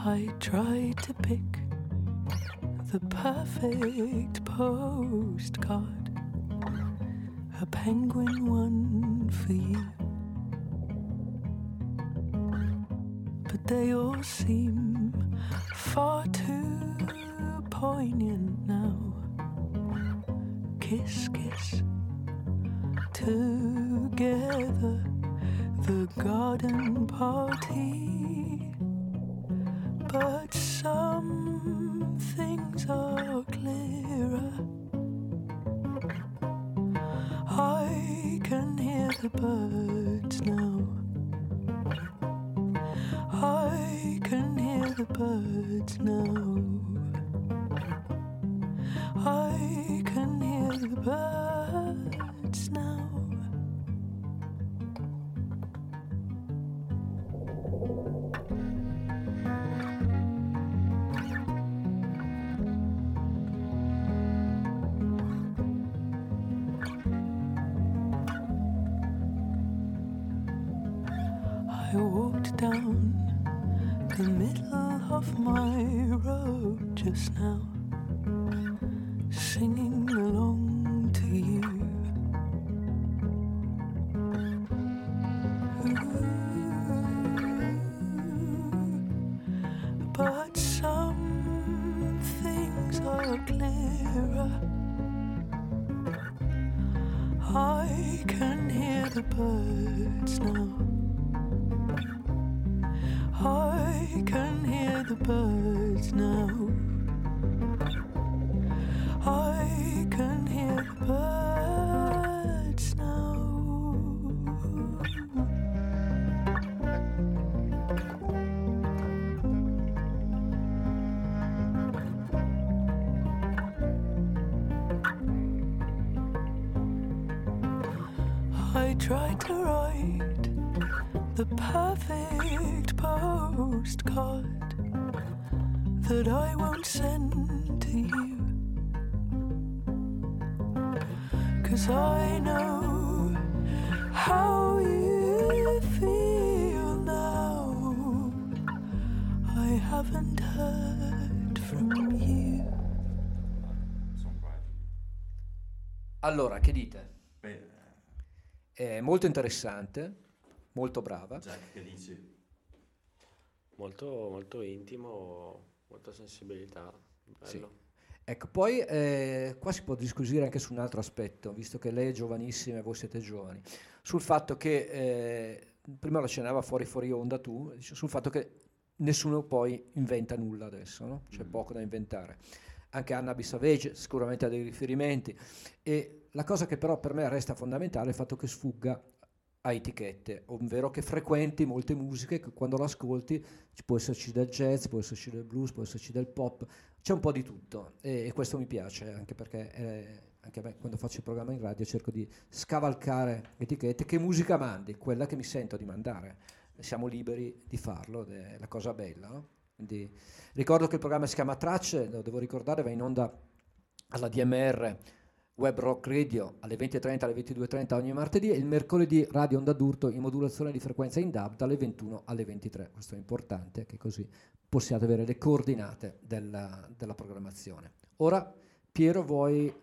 I tried to pick the perfect postcard, a penguin one for you. But they all seem far too poignant now. Kiss, kiss, together, the garden party but some things are clearer. I can hear the birds now. I can hear the birds now. Allora, che dite? Beh, È molto interessante, molto brava. Jack, che dici? Molto, molto intimo, molta sensibilità. Bello. Sì. Ecco, poi eh, qua si può discutere anche su un altro aspetto, visto che lei è giovanissima e voi siete giovani, sul fatto che, eh, prima lo accennava fuori fuori onda tu, sul fatto che nessuno poi inventa nulla adesso, no? c'è poco da inventare. Anche Anna Bissavage sicuramente ha dei riferimenti e la cosa che però per me resta fondamentale è il fatto che sfugga a etichette, ovvero che frequenti molte musiche che quando lo ascolti ci può esserci del jazz, può esserci del blues, può esserci del pop, c'è un po' di tutto e, e questo mi piace anche perché eh, anche a me quando faccio il programma in radio cerco di scavalcare etichette, che musica mandi, quella che mi sento di mandare, siamo liberi di farlo ed è la cosa bella. no? Quindi, ricordo che il programma si chiama Tracce, lo devo ricordare, va in onda alla DMR Web Rock Radio alle 20.30 alle 22.30 ogni martedì e il mercoledì Radio Onda d'Urto in modulazione di frequenza in DAB dalle 21 alle 23. Questo è importante che così possiate avere le coordinate della, della programmazione. Ora Piero vuoi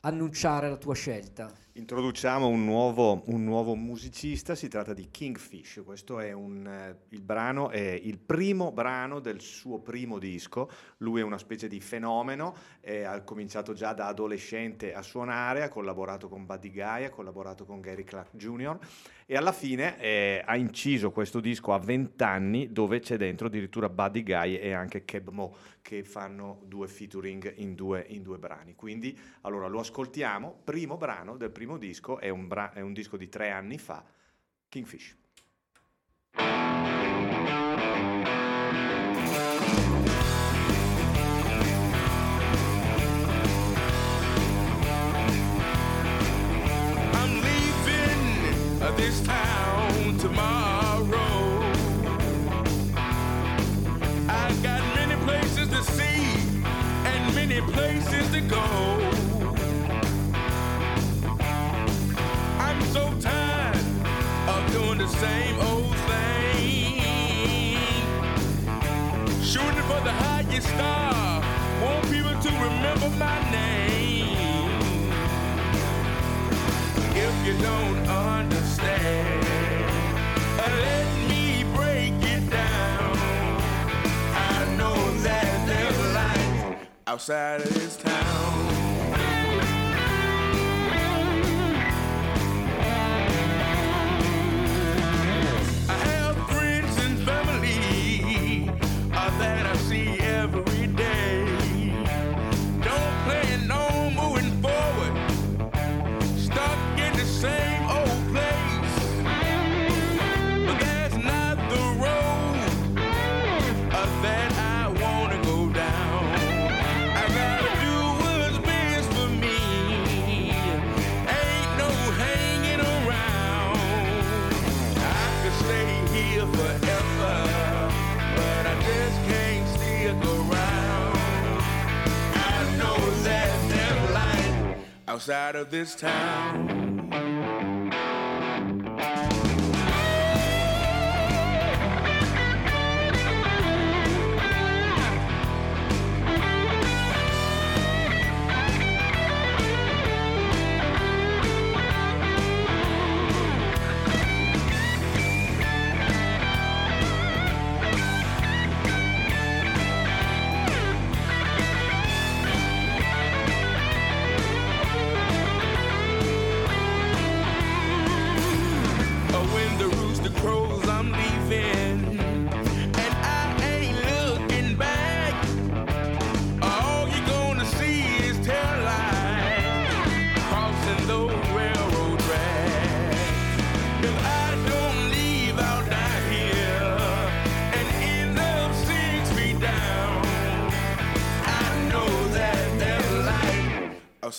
annunciare la tua scelta? Introduciamo un nuovo, un nuovo musicista, si tratta di Kingfish, questo è un, eh, il brano, è il primo brano del suo primo disco, lui è una specie di fenomeno, eh, ha cominciato già da adolescente a suonare, ha collaborato con Buddy Guy, ha collaborato con Gary Clark Jr. e alla fine eh, ha inciso questo disco a 20 anni dove c'è dentro addirittura Buddy Guy e anche Keb Mo che fanno due featuring in due, in due brani. Quindi allora lo ascoltiamo, primo brano del primo disco, è un, bra- è un disco di tre anni fa, Kingfish. This town same old thing. Shooting for the highest star. Want people to remember my name. If you don't understand, let me break it down. I know that there's life outside of this town. Outside of this town.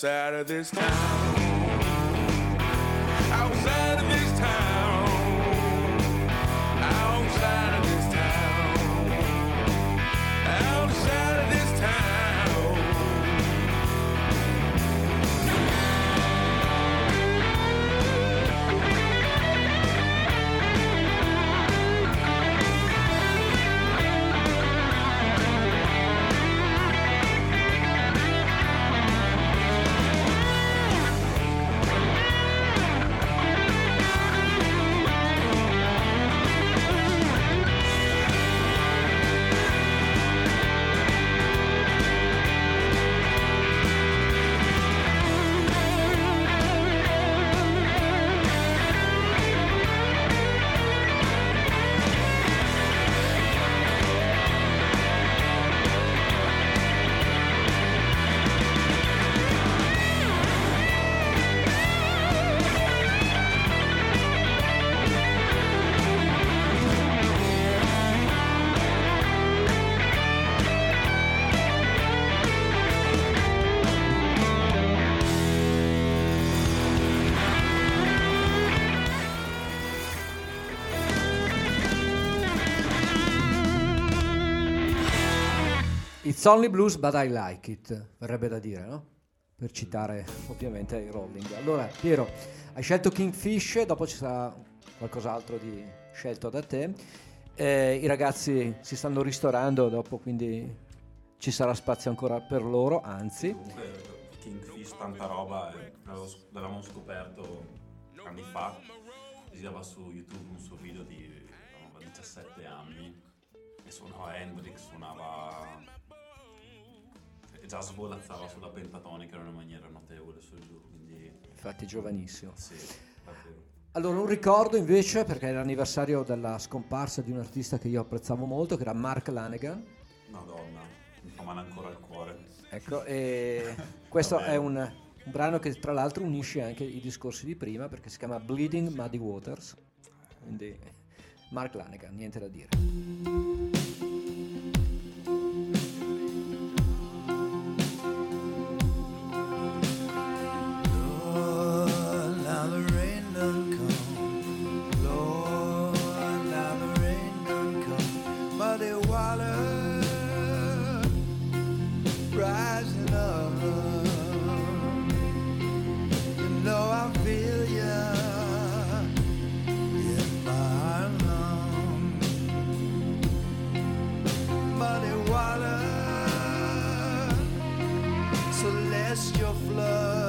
Outside of this town. It's only blues but I like it, verrebbe da dire, no? Per citare ovviamente i Rolling. Allora, Piero, hai scelto Kingfish, dopo ci sarà qualcos'altro di scelto da te. Eh, I ragazzi si stanno ristorando dopo, quindi ci sarà spazio ancora per loro, anzi. Comunque Kingfish, tanta roba, eh, l'avevamo scoperto anni fa, girava su YouTube un suo video di aveva 17 anni e suonava Hendrix, suonava già svolazzava sulla pentatonica in una maniera notevole su giù, quindi Infatti giovanissimo. sì, davvero. Allora, un ricordo invece, perché è l'anniversario della scomparsa di un artista che io apprezzavo molto, che era Mark Lanegan. Madonna, mi fa male ancora il cuore. Ecco, e questo è un, un brano che tra l'altro unisce anche i discorsi di prima, perché si chiama Bleeding Muddy Waters. Quindi Mark Lanegan, niente da dire. past your flood.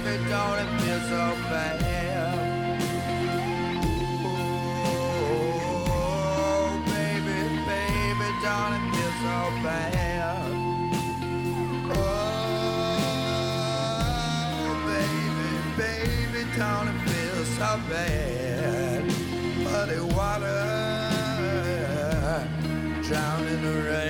Oh, baby, don't it feel so bad? Oh, baby, baby, feel so bad? Oh, baby, baby, feel so bad? Muddy water, drown in the rain,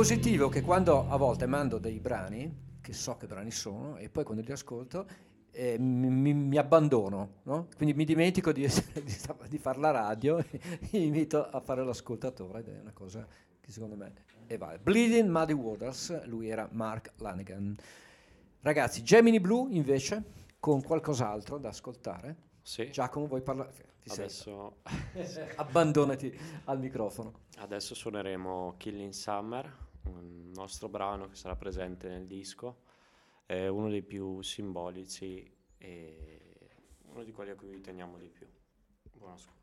positivo che quando a volte mando dei brani, che so che brani sono, e poi quando li ascolto eh, mi, mi- abbandono, no? quindi mi dimentico di, essere- di, di fare la radio e mi invito a fare l'ascoltatore ed è una cosa che secondo me è vale. Bleeding Muddy Waters, lui era Mark Lanigan. Ragazzi, Gemini Blue invece, con qualcos'altro da ascoltare. Sì. Giacomo, vuoi parlare? Adesso, Abbandonati al microfono. adesso suoneremo Killing Summer, un nostro brano che sarà presente nel disco, è uno dei più simbolici e uno di quelli a cui teniamo di più. Buon ascolto.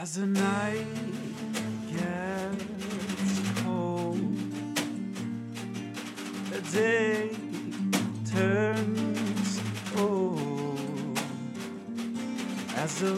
As the night gets cold, the day turns old. As the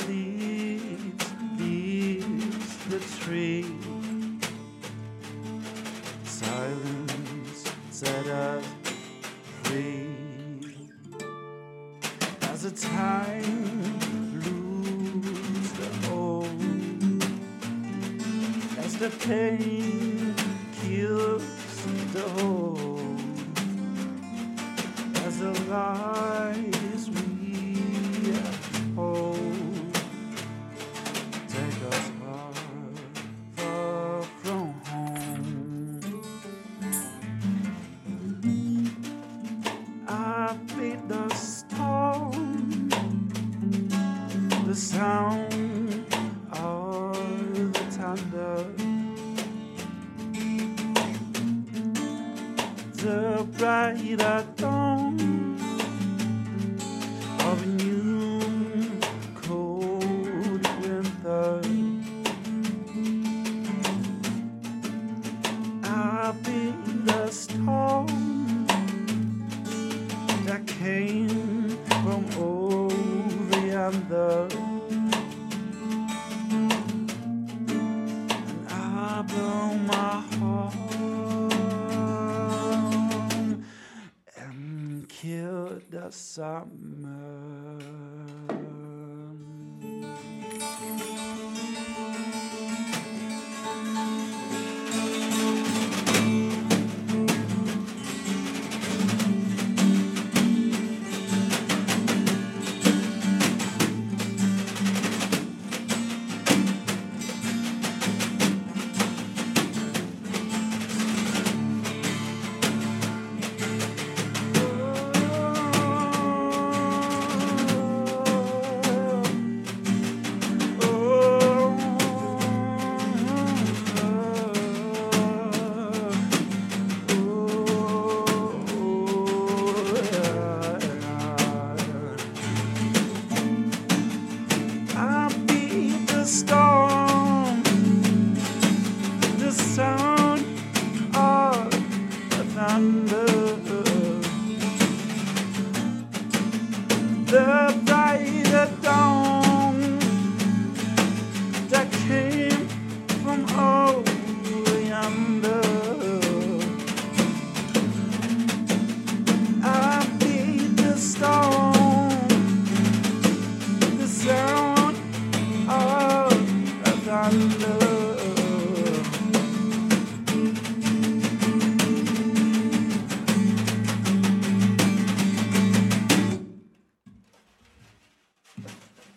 sa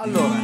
Allora,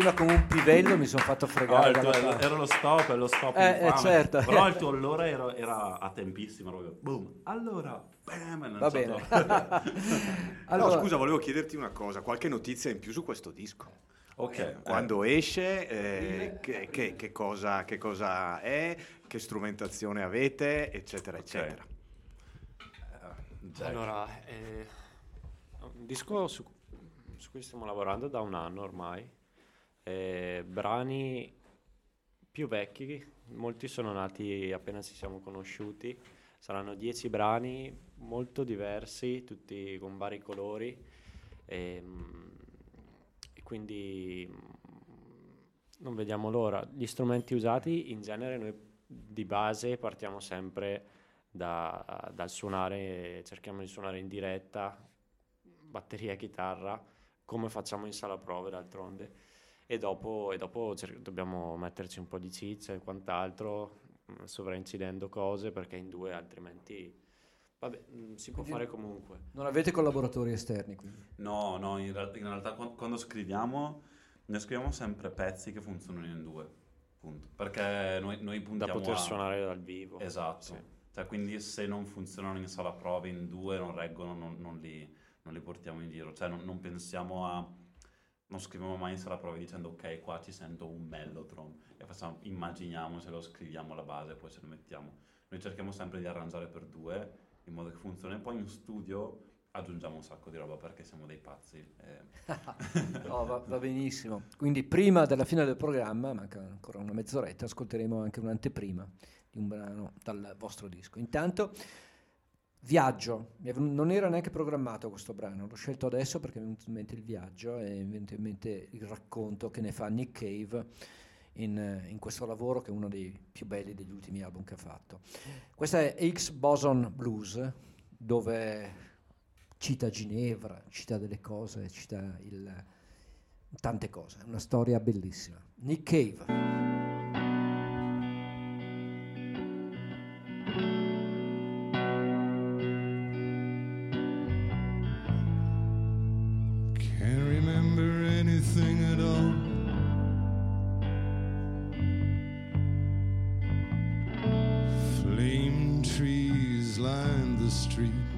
prima con un pivello mi sono fatto No, fregare il tuo- era lo stop, è lo stop Eh, eh, certo. Però il tuo allora era, era a tempissimo, proprio. Boom. Allora, bam, Va bene. No, scusa, volevo chiederti una cosa, qualche notizia in più su questo disco? Ok, Eh, quando esce, eh, che, che- che cosa, che cosa è, che strumentazione avete, eccetera, eccetera. Jack. Allora, eh, un disco su, su cui stiamo lavorando da un anno ormai. Eh, brani più vecchi, molti sono nati appena ci siamo conosciuti, saranno dieci brani molto diversi, tutti con vari colori e, mm, e quindi non vediamo l'ora. Gli strumenti usati in genere noi di base partiamo sempre da- dal suonare, cerchiamo di suonare in diretta, batteria chitarra, come facciamo in sala prove d'altronde. E dopo, e dopo cer- dobbiamo metterci un po' di ciccia e quant'altro, mh, sovraincidendo cose, perché in due altrimenti, vabbè, mh, si può Quindi fare comunque. Non avete collaboratori esterni, quindi. No, no, in, real- in realtà quan- quando scriviamo, noi scriviamo sempre pezzi che funzionano in due, punto. Perché noi, noi Da puntiamo poter a... suonare dal vivo. Esatto. Sì. Cioè, quindi se non funzionano in sala prove in due, non reggono, non, non li, non li portiamo in giro. Cioè, non, non pensiamo a... Non scriviamo mai in sala prove dicendo ok, qua ci sento un mellotron e facciamo, lo scriviamo alla base e poi ce lo mettiamo. Noi cerchiamo sempre di arrangiare per due in modo che funzioni. E poi in studio aggiungiamo un sacco di roba perché siamo dei pazzi. eh. No, va, va benissimo. Quindi prima della fine del programma, manca ancora una mezz'oretta, ascolteremo anche un'anteprima di un brano dal vostro disco. Intanto, Viaggio, non era neanche programmato questo brano, l'ho scelto adesso perché mi è venuto in mente il viaggio e mi è venuto in mente il racconto che ne fa Nick Cave in, in questo lavoro che è uno dei più belli degli ultimi album che ha fatto. Questa è X Boson Blues, dove cita Ginevra, cita delle cose, cita il, tante cose, è una storia bellissima. Nick Cave. The street.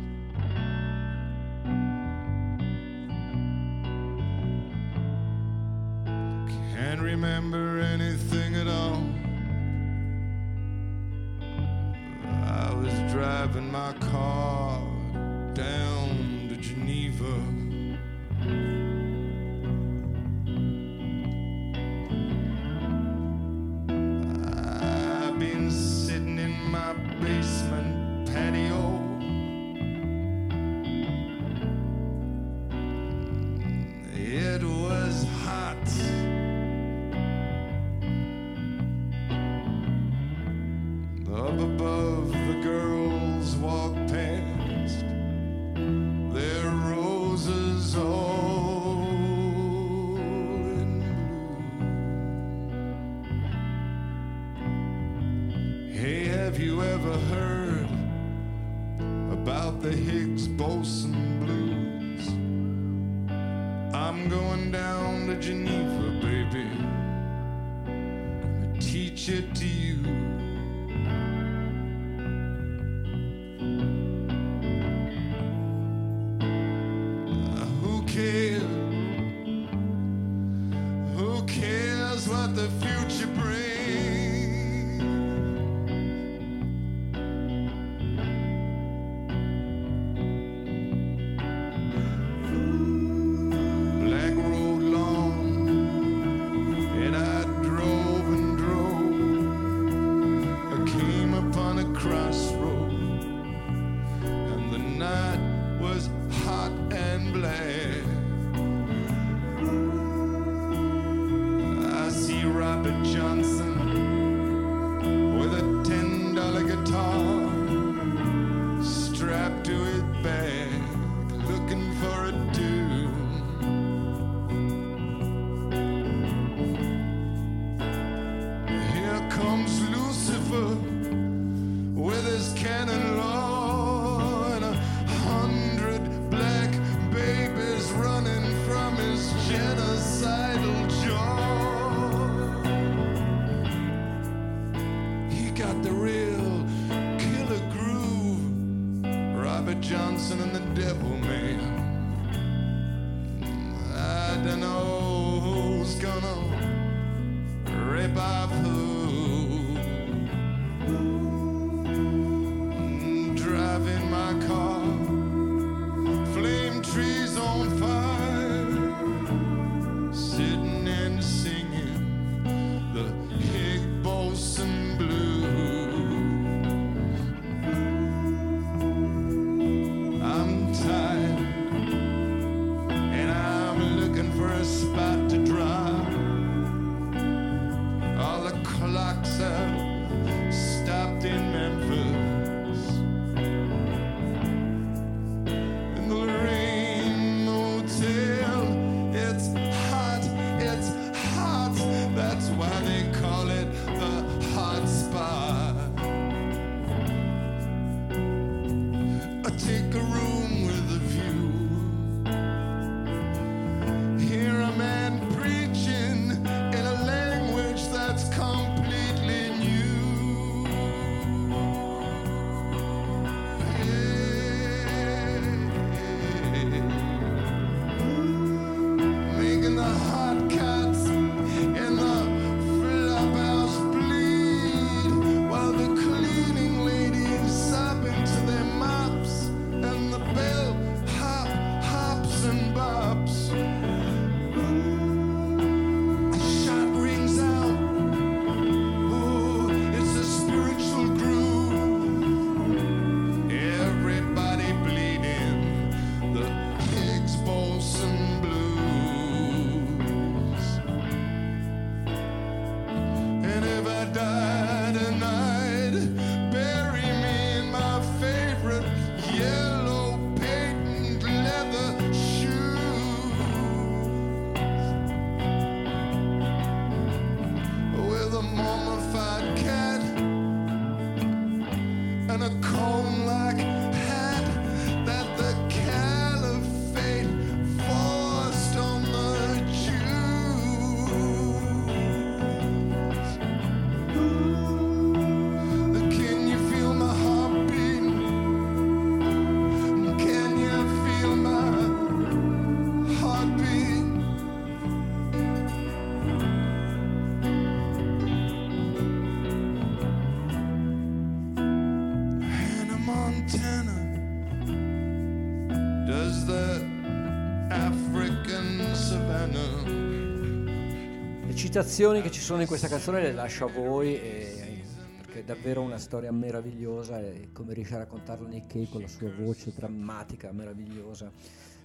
Citazioni che ci sono in questa canzone le lascio a voi e- perché è davvero una storia meravigliosa e come riesce a raccontarla Nick con la sua voce drammatica, meravigliosa,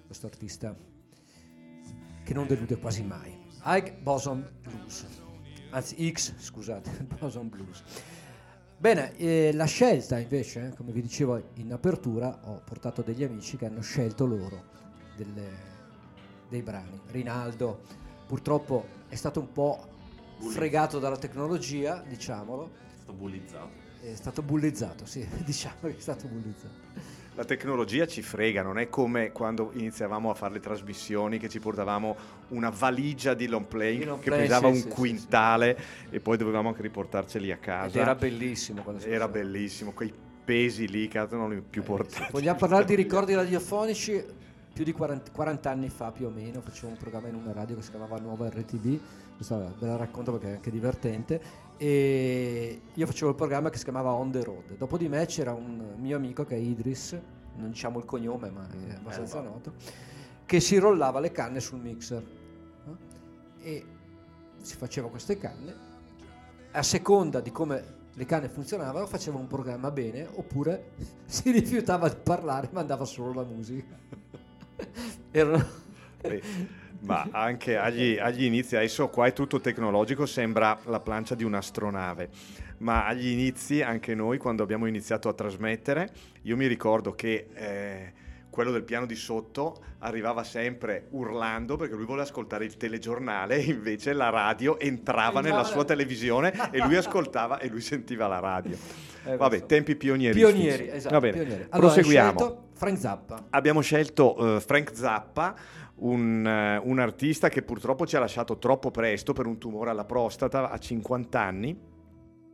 questo artista che non delude quasi mai. Ike Boson Blues, anzi X, scusate, Boson Blues. Bene, eh, la scelta invece, come vi dicevo in apertura, ho portato degli amici che hanno scelto loro delle- dei brani. Rinaldo purtroppo è stato un po' fregato dalla tecnologia, diciamolo, Sto bullizzato. è stato bullizzato, sì, diciamo che è stato bullizzato. La tecnologia ci frega, non è come quando iniziavamo a fare le trasmissioni che ci portavamo una valigia di long play long che play, pesava sì, un sì, sì, quintale e poi dovevamo anche riportarceli a Ed casa. era bellissimo quando si Era bellissimo, quei pesi lì che non li più portati. Vogliamo parlare di ricordi radiofonici? Più di 40, 40 anni fa più o meno facevo un programma in una radio che si chiamava Nuova RTB, questa ve la racconto perché è anche divertente, e io facevo il programma che si chiamava On the Road. Dopo di me c'era un mio amico che è Idris, non diciamo il cognome ma è abbastanza noto, che si rollava le canne sul mixer no? e si faceva queste canne, a seconda di come le canne funzionavano faceva un programma bene oppure si rifiutava di parlare ma andava solo la musica. Erano... Beh, ma anche agli, agli inizi, adesso qua è tutto tecnologico, sembra la plancia di un'astronave, ma agli inizi anche noi quando abbiamo iniziato a trasmettere, io mi ricordo che eh, quello del piano di sotto arrivava sempre urlando perché lui voleva ascoltare il telegiornale invece la radio entrava nella sua televisione e lui ascoltava e lui sentiva la radio. Eh, Vabbè, questo. tempi pionieri. Pionieri, esatto. Va bene, pionieri. Allora, proseguiamo. Frank Zappa. Abbiamo scelto eh, Frank Zappa, un, eh, un artista che purtroppo ci ha lasciato troppo presto per un tumore alla prostata a 50 anni,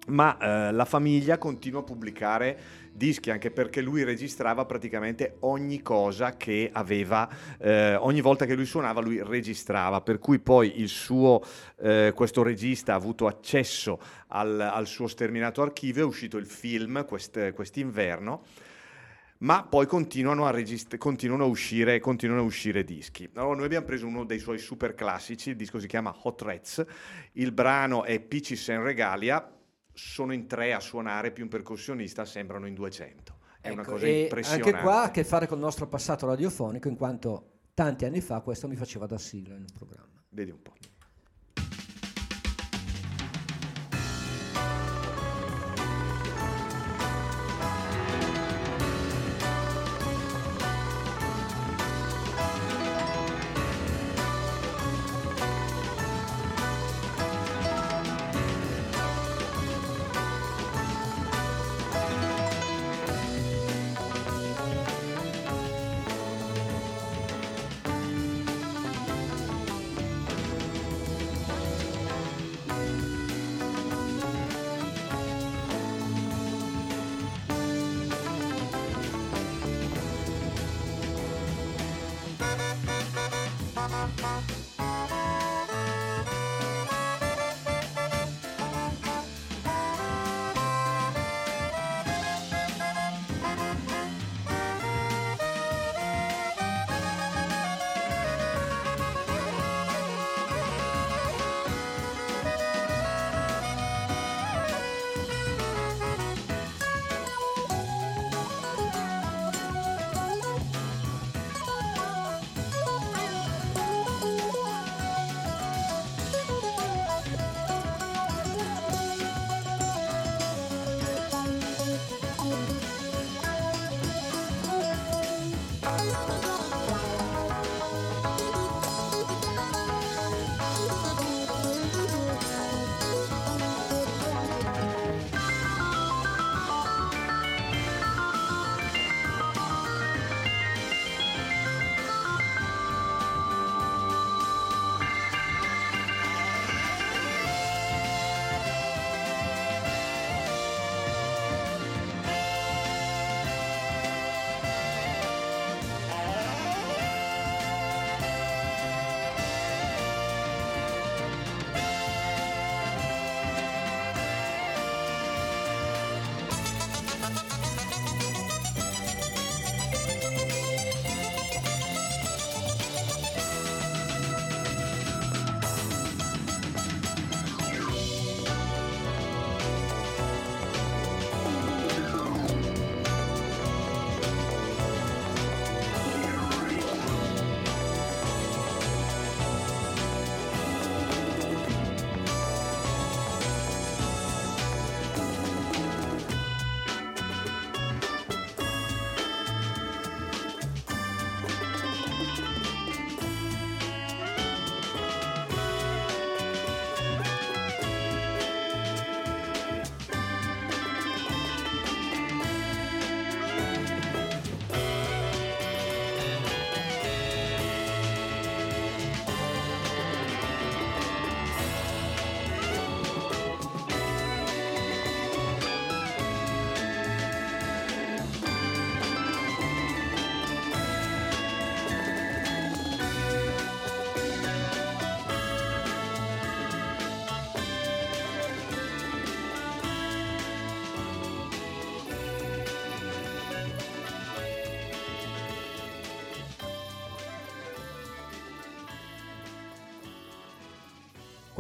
ma eh, la famiglia continua a pubblicare dischi anche perché lui registrava praticamente ogni cosa che aveva, eh, ogni volta che lui suonava lui registrava, per cui poi il suo, eh, questo regista ha avuto accesso al, al suo sterminato archivio, è uscito il film quest- quest'inverno ma poi continuano a, regist- continuano a, uscire, continuano a uscire dischi. Allora, noi abbiamo preso uno dei suoi super classici, il disco si chiama Hot Rats, il brano è Peaches and Regalia, sono in tre a suonare più un percussionista, sembrano in 200. È una Ecco, cosa e impressionante. Anche qua ha a che fare con il nostro passato radiofonico, in quanto tanti anni fa questo mi faceva da sigla in un programma. Vedi un po'.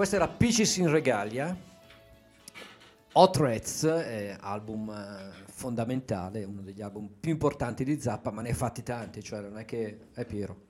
Questa era Peaches in Regalia. Hot Rats, eh, album eh, fondamentale, uno degli album più importanti di Zappa, ma ne ha fatti tanti, cioè non è che è Piero.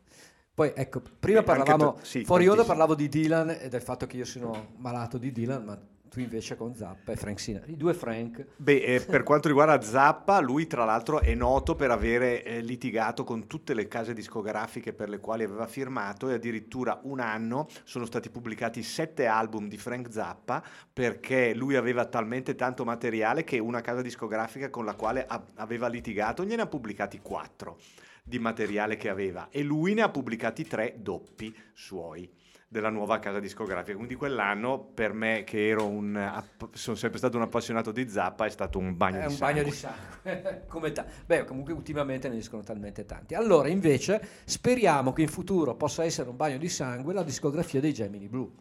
Poi ecco, prima Beh, parlavamo, tu- sì, fuori onda parlavo di Dylan e del fatto che io sono malato di Dylan, ma tu invece con Zappa e Frank Sinatra, i due Frank. Beh, eh, per quanto riguarda Zappa, lui tra l'altro è noto per avere eh, litigato con tutte le case discografiche per le quali aveva firmato e addirittura un anno sono stati pubblicati sette album di Frank Zappa perché lui aveva talmente tanto materiale che una casa discografica con la quale a- aveva litigato gliene ha pubblicati quattro di materiale che aveva e lui ne ha pubblicati tre doppi suoi della nuova casa discografica. Quindi quell'anno per me che ero un app- sono sempre stato un appassionato di Zappa è stato un bagno È di un sangue. bagno di sangue. Come ta- Beh, comunque ultimamente ne escono talmente tanti. Allora, invece, speriamo che in futuro possa essere un bagno di sangue la discografia dei Gemini Blu.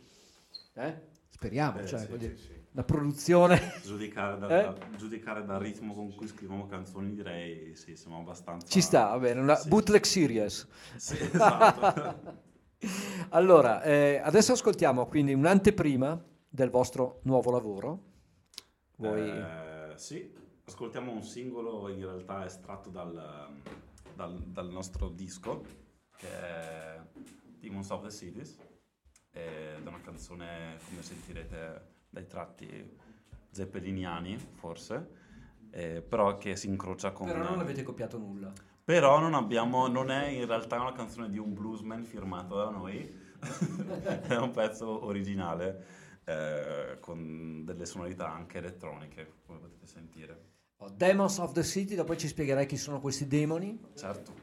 Eh? Speriamo, Eh, cioè, sì, voglio sì, sì. la produzione. Giudicare, da- Eh? da- giudicare dal ritmo con cui scriviamo canzoni direi sì, siamo abbastanza... Ci sta, va bene, una Sì. bootleg series. Sì, esatto. allora, eh, adesso ascoltiamo quindi un'anteprima del vostro nuovo lavoro. Voi... Eh, sì, ascoltiamo un singolo in realtà estratto dal, dal- dal nostro disco, che è Demons of the Cities, ed è una canzone, come sentirete dai tratti zeppeliniani, forse, eh, però che si incrocia con... Però non avete copiato nulla. Però non abbiamo, non è in realtà una canzone di un bluesman firmato da noi, è un pezzo originale eh, con delle sonorità anche elettroniche, come potete sentire. Oh, Demons of the City, dopo ci spiegherai chi sono questi demoni. Certo.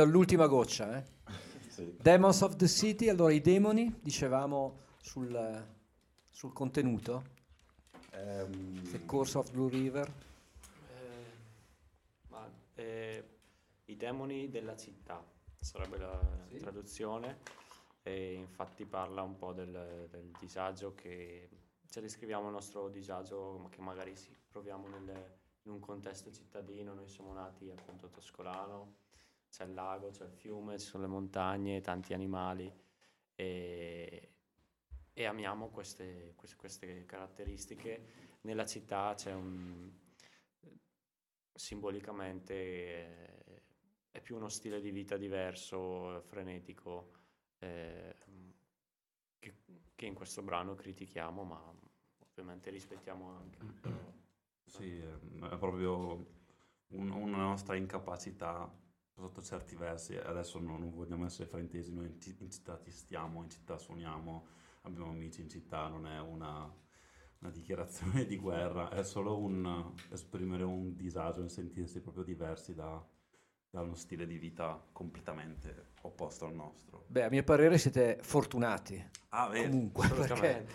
Fino all'ultima goccia, eh? Sì. Demons of the City, allora i demoni, dicevamo sul, sul contenuto, Ehm, The Course of Blue River. Eh, ma, eh, I demoni della città sarebbe la traduzione e infatti parla un po' del, del disagio che cioè descriviamo il nostro disagio ma che magari sì, proviamo nelle- in un contesto cittadino, noi siamo nati appunto a Toscolano, c'è il lago, c'è il fiume, ci sono le montagne, tanti animali e, e amiamo queste, queste- queste caratteristiche. Nella città c'è un, simbolicamente eh, è più uno stile di vita diverso, frenetico, eh, che, che in questo brano critichiamo, ma ovviamente rispettiamo anche. Sì, è proprio un- una nostra incapacità sotto certi versi. Adesso no- non vogliamo essere fraintesi, noi in, in città ci stiamo, in città suoniamo, abbiamo amici in città, non è una, una dichiarazione di guerra, è solo un esprimere un disagio, un sentirsi proprio diversi da, da uno stile di vita completamente opposto al nostro. Beh, a mio parere siete fortunati. Ah, vedi? Comunque, perché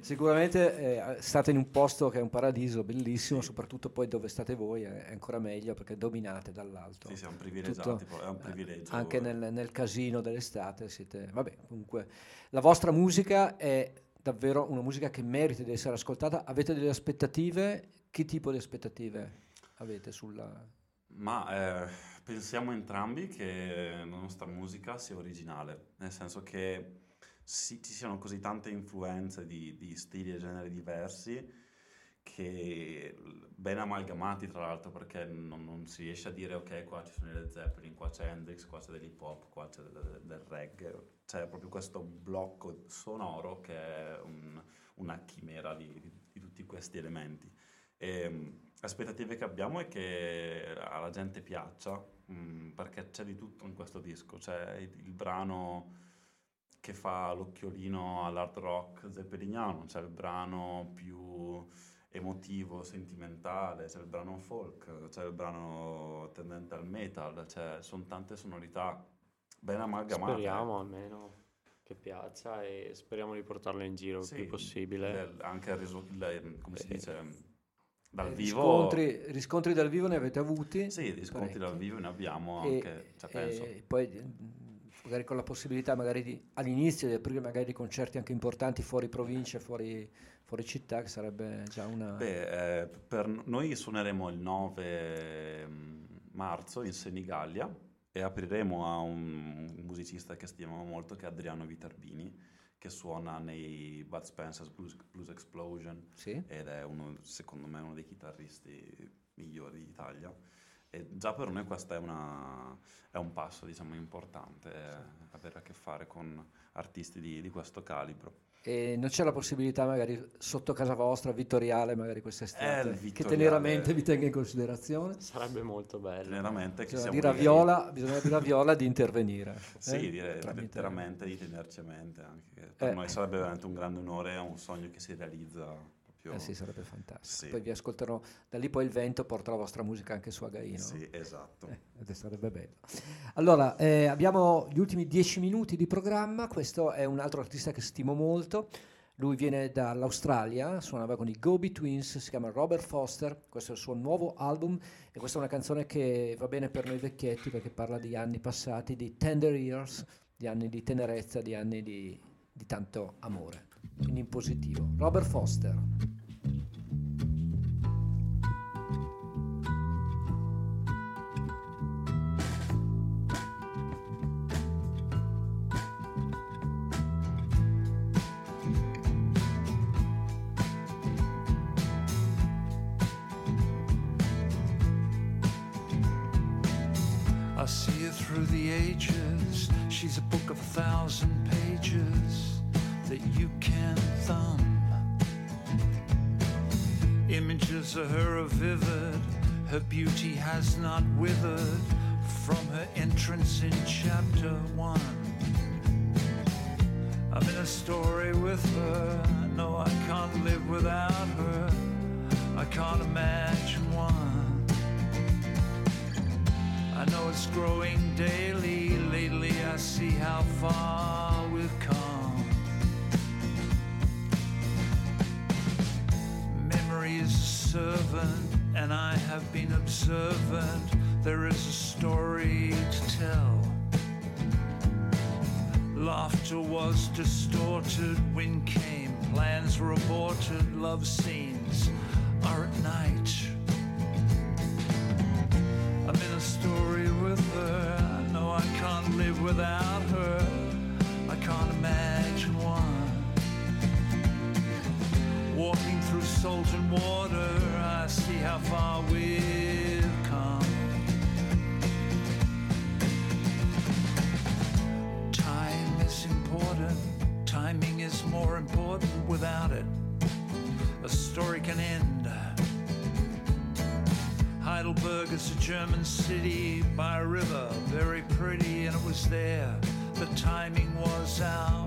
sicuramente eh, state in un posto che è un paradiso bellissimo, soprattutto poi dove state voi è, è ancora meglio perché dominate dall'alto. Sì, siamo privilegiati, Tutto, è un eh, privilegio. anche nel, nel casino dell'estate siete... Vabbè, comunque, la vostra musica è davvero una musica che merita di essere ascoltata. Avete delle aspettative? Che tipo di aspettative avete sulla... Ma eh, pensiamo entrambi che la nostra musica sia originale, nel senso che sì, ci siano così tante influenze di, di stili e generi diversi che ben amalgamati tra l'altro perché non, non si riesce a dire ok qua ci sono i Led Zeppelin, qua c'è Hendrix, qua c'è dell'hip hop, qua c'è del, del reggae, c'è proprio questo blocco sonoro che è un- una chimera di, di- di tutti questi elementi. E, mh, aspettative che abbiamo è che alla gente piaccia, mh, perché c'è di tutto in questo disco. C'è il, il brano che fa l'occhiolino all'hard rock zeppeliniano, c'è il brano più emotivo, sentimentale, c'è il brano folk, c'è il brano tendente al metal, cioè sono tante sonorità ben amalgamate. Speriamo almeno che piaccia e speriamo di portarlo in giro il Sì, più possibile. il- anche il, come si dice dal Eh, vivo Riscontri, riscontri dal vivo ne avete avuti? Sì, riscontri dal parecchi. vivo ne abbiamo E- anche, cioè, penso. e poi mm, magari con la possibilità magari di, all'inizio di aprire magari dei concerti anche importanti fuori provincia, fuori, fuori città, che sarebbe già una... Beh, eh, per noi suoneremo il 9 mm, marzo in Senigallia e apriremo a un musicista che stimiamo molto che è Adriano Viterbini che suona nei Bud Spencer's Blues, Blues Explosion Sì? ed è uno, secondo me uno dei chitarristi migliori d'Italia. E già per noi questo è, è un passo diciamo importante eh, avere a che fare con artisti di, di questo calibro E non c'è la possibilità magari sotto casa vostra, Vittoriale, magari quest'estate, Eh, che teneramente vi tenga in considerazione? Sarebbe molto bello. veramente che Bisogna siamo dire a lì- Viola, bisogna dire a Viola di intervenire. Sì, eh, direi tramite- letteralmente di tenerci a mente anche. che Per Eh. noi sarebbe veramente un grande onore, è un sogno che si realizza proprio. Eh sì, sarebbe fantastico. Sì. Poi vi ascolterò, da lì poi il vento porta la vostra musica anche su Againo. Sì, esatto. Eh, ed sarebbe bello. Allora, eh, abbiamo gli ultimi dieci minuti di programma. Questo è un altro artista che stimo molto. Lui viene dall'Australia, suonava con i Gobi Twins, si chiama Robert Foster. Questo è il suo nuovo album e questa è una canzone che va bene per noi vecchietti perché parla di anni passati, di tender years, di anni di tenerezza, di anni di, di tanto amore. Quindi in positivo. Robert Foster. Of her are vivid. Her beauty has not withered from her entrance in chapter one. I'm in a story with her. No, I can't live without her. I can't imagine one. I know it's growing daily. Lately, I see how far servant, and I have been observant. There is a story to tell. Laughter was distorted, wind came, plans were aborted, love scenes are at night. I'm in a story with her. I know I can't live without her. I can't imagine one. Walking through salt and water, how far we've come. Time is important, timing is more important without it. A story can end. Heidelberg is a German city by a river, very pretty, and it was there. The timing was our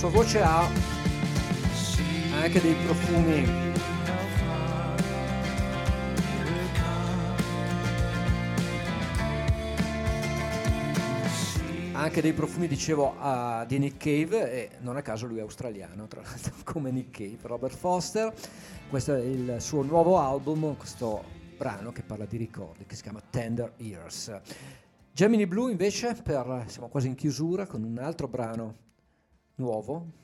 sua voce ha anche dei profumi anche dei profumi, dicevo, a- di Nick Cave e non a caso lui è australiano, tra l'altro, come Nick Cave, Robert Foster. Questo è il suo nuovo album, questo brano che parla di ricordi, che si chiama Tender Ears. Gemini Blue invece, per, siamo quasi in chiusura, con un altro brano nuovo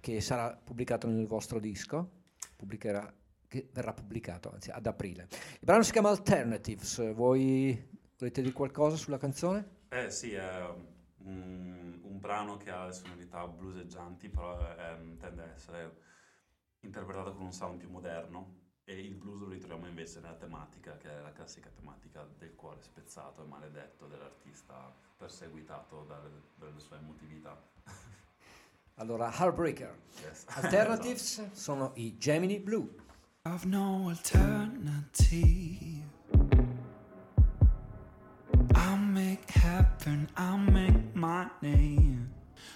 che sarà pubblicato nel vostro disco, pubblicherà, che verrà pubblicato anzi ad aprile. Il brano si chiama Alternatives, voi volete dire qualcosa sulla canzone? Eh sì, è un, un brano che ha le sonorità blueseggianti, però è- tende a essere interpretato con un sound più moderno e il blues lo ritroviamo invece nella tematica, che è la classica tematica del cuore spezzato e maledetto dell'artista perseguitato dalle, dalle sue emotività. Allora, Heartbreaker. Yes. Alternatives sono i Gemini Blue. I've no alternative. I'll make happen, I'll make my name.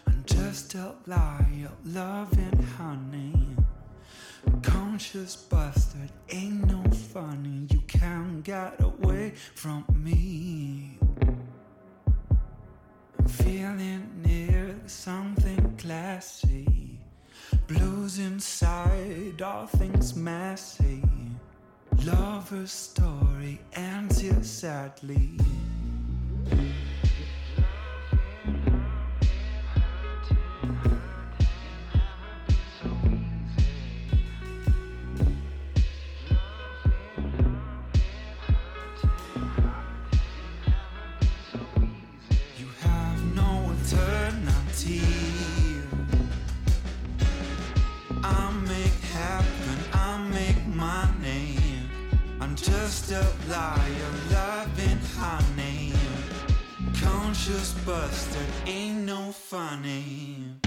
I'm just a liar, loving honey. Conscious bastard, ain't no funny. You can't get away from me. Feeling near something classy. Blues inside, all things messy. Lover's story ends here sadly. Just a liar, loving honey. Conscious bastard, ain't no funny.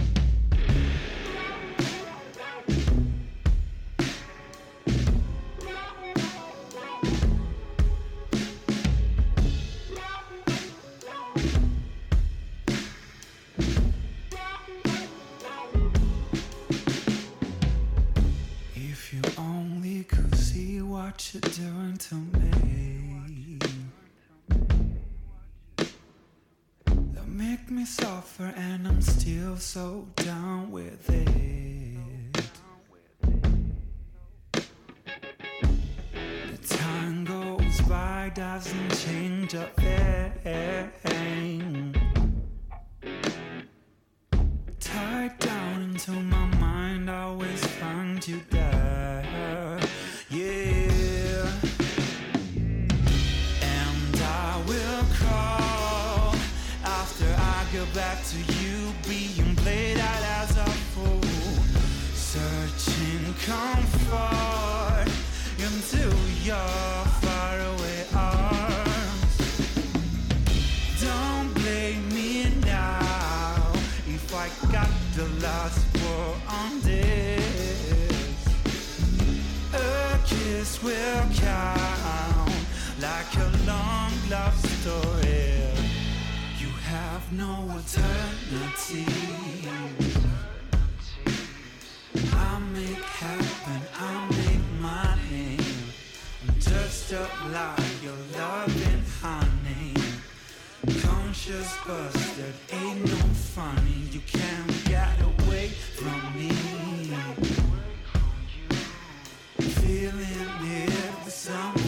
What you're doing to me. That make me suffer and I'm still so down with it. The time goes by, doesn't change a thing. Tied down into my mind, I always find you there. Will count like a long love story. You have no alternative. I make happen, I make my name. I'm just a liar, loving honey. Conscious busted, ain't no funny. You can't get away from me. It,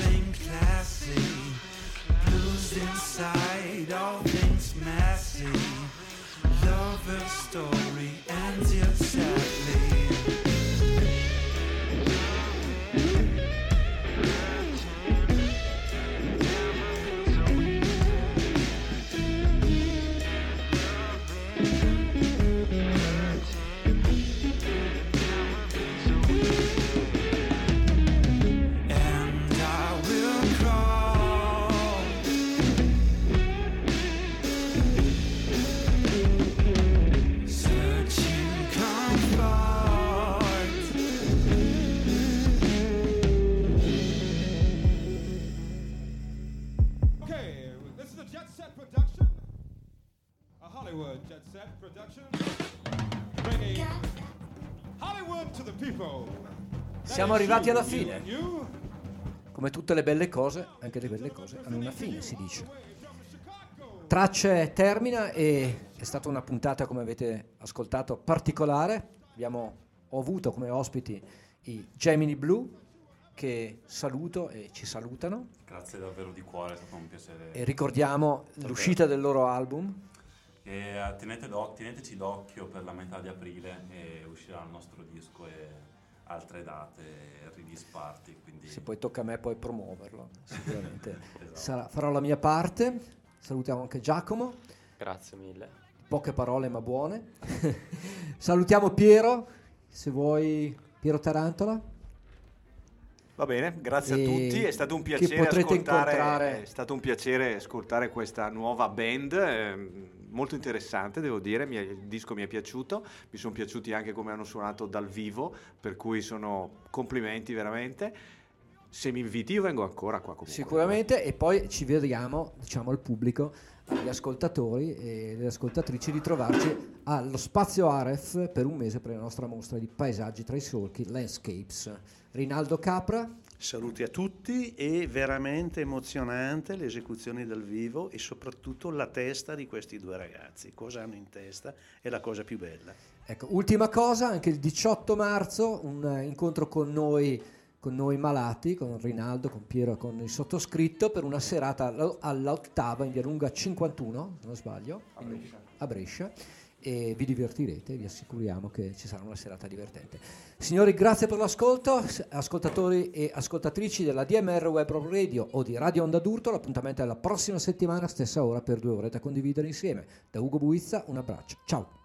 Siamo arrivati alla fine. Come tutte le belle cose, anche le belle cose hanno una fine, si dice. Tracce termina e è stata una puntata, come avete ascoltato, particolare. Abbiamo ho avuto come ospiti i Gemini Blue che saluto e ci salutano Grazie davvero di cuore, è stato un piacere. e ricordiamo l'uscita del loro album. E eh, tenete d'oc- teneteci d'occhio per la metà di aprile e uscirà il nostro disco e altre date, release party, quindi Se poi tocca a me poi promuoverlo, sicuramente Esatto. Sarà- farò la mia parte. salutiamo anche Giacomo, Grazie mille. poche parole ma buone. salutiamo Piero, se vuoi Piero Tarantola. Va bene, grazie E a tutti, è stato un piacere potrete ascoltare, incontrare- è stato un piacere ascoltare questa nuova band, ehm, molto interessante devo dire, mi il disco mi è piaciuto, mi sono piaciuti anche come hanno suonato dal vivo, per cui sono complimenti veramente. Se mi inviti io vengo ancora qua comunque. Sicuramente e poi ci vediamo, diciamo al pubblico, agli ascoltatori e alle ascoltatrici di trovarci allo Spazio Aref per un mese per la nostra mostra di paesaggi tra i solchi, Landscapes. Rinaldo Capra, Saluti a tutti e veramente emozionante le esecuzioni dal vivo e soprattutto la testa di questi due ragazzi. Cosa hanno in testa è la cosa più bella. Ecco, ultima cosa, anche il 18 marzo un eh, incontro con noi, con noi malati, con Rinaldo, con Piero e con il sottoscritto per una serata all- all'ottava in via Lunga 51, se non sbaglio, in- a Brescia. E vi divertirete, vi assicuriamo che ci sarà una serata divertente. Signori, grazie per l'ascolto, ascoltatori e ascoltatrici della DMR Web Radio o di Radio Onda d'Urto, l'appuntamento è la prossima settimana, stessa ora, per due ore da condividere insieme. Da Ugo Buizza, un abbraccio. Ciao!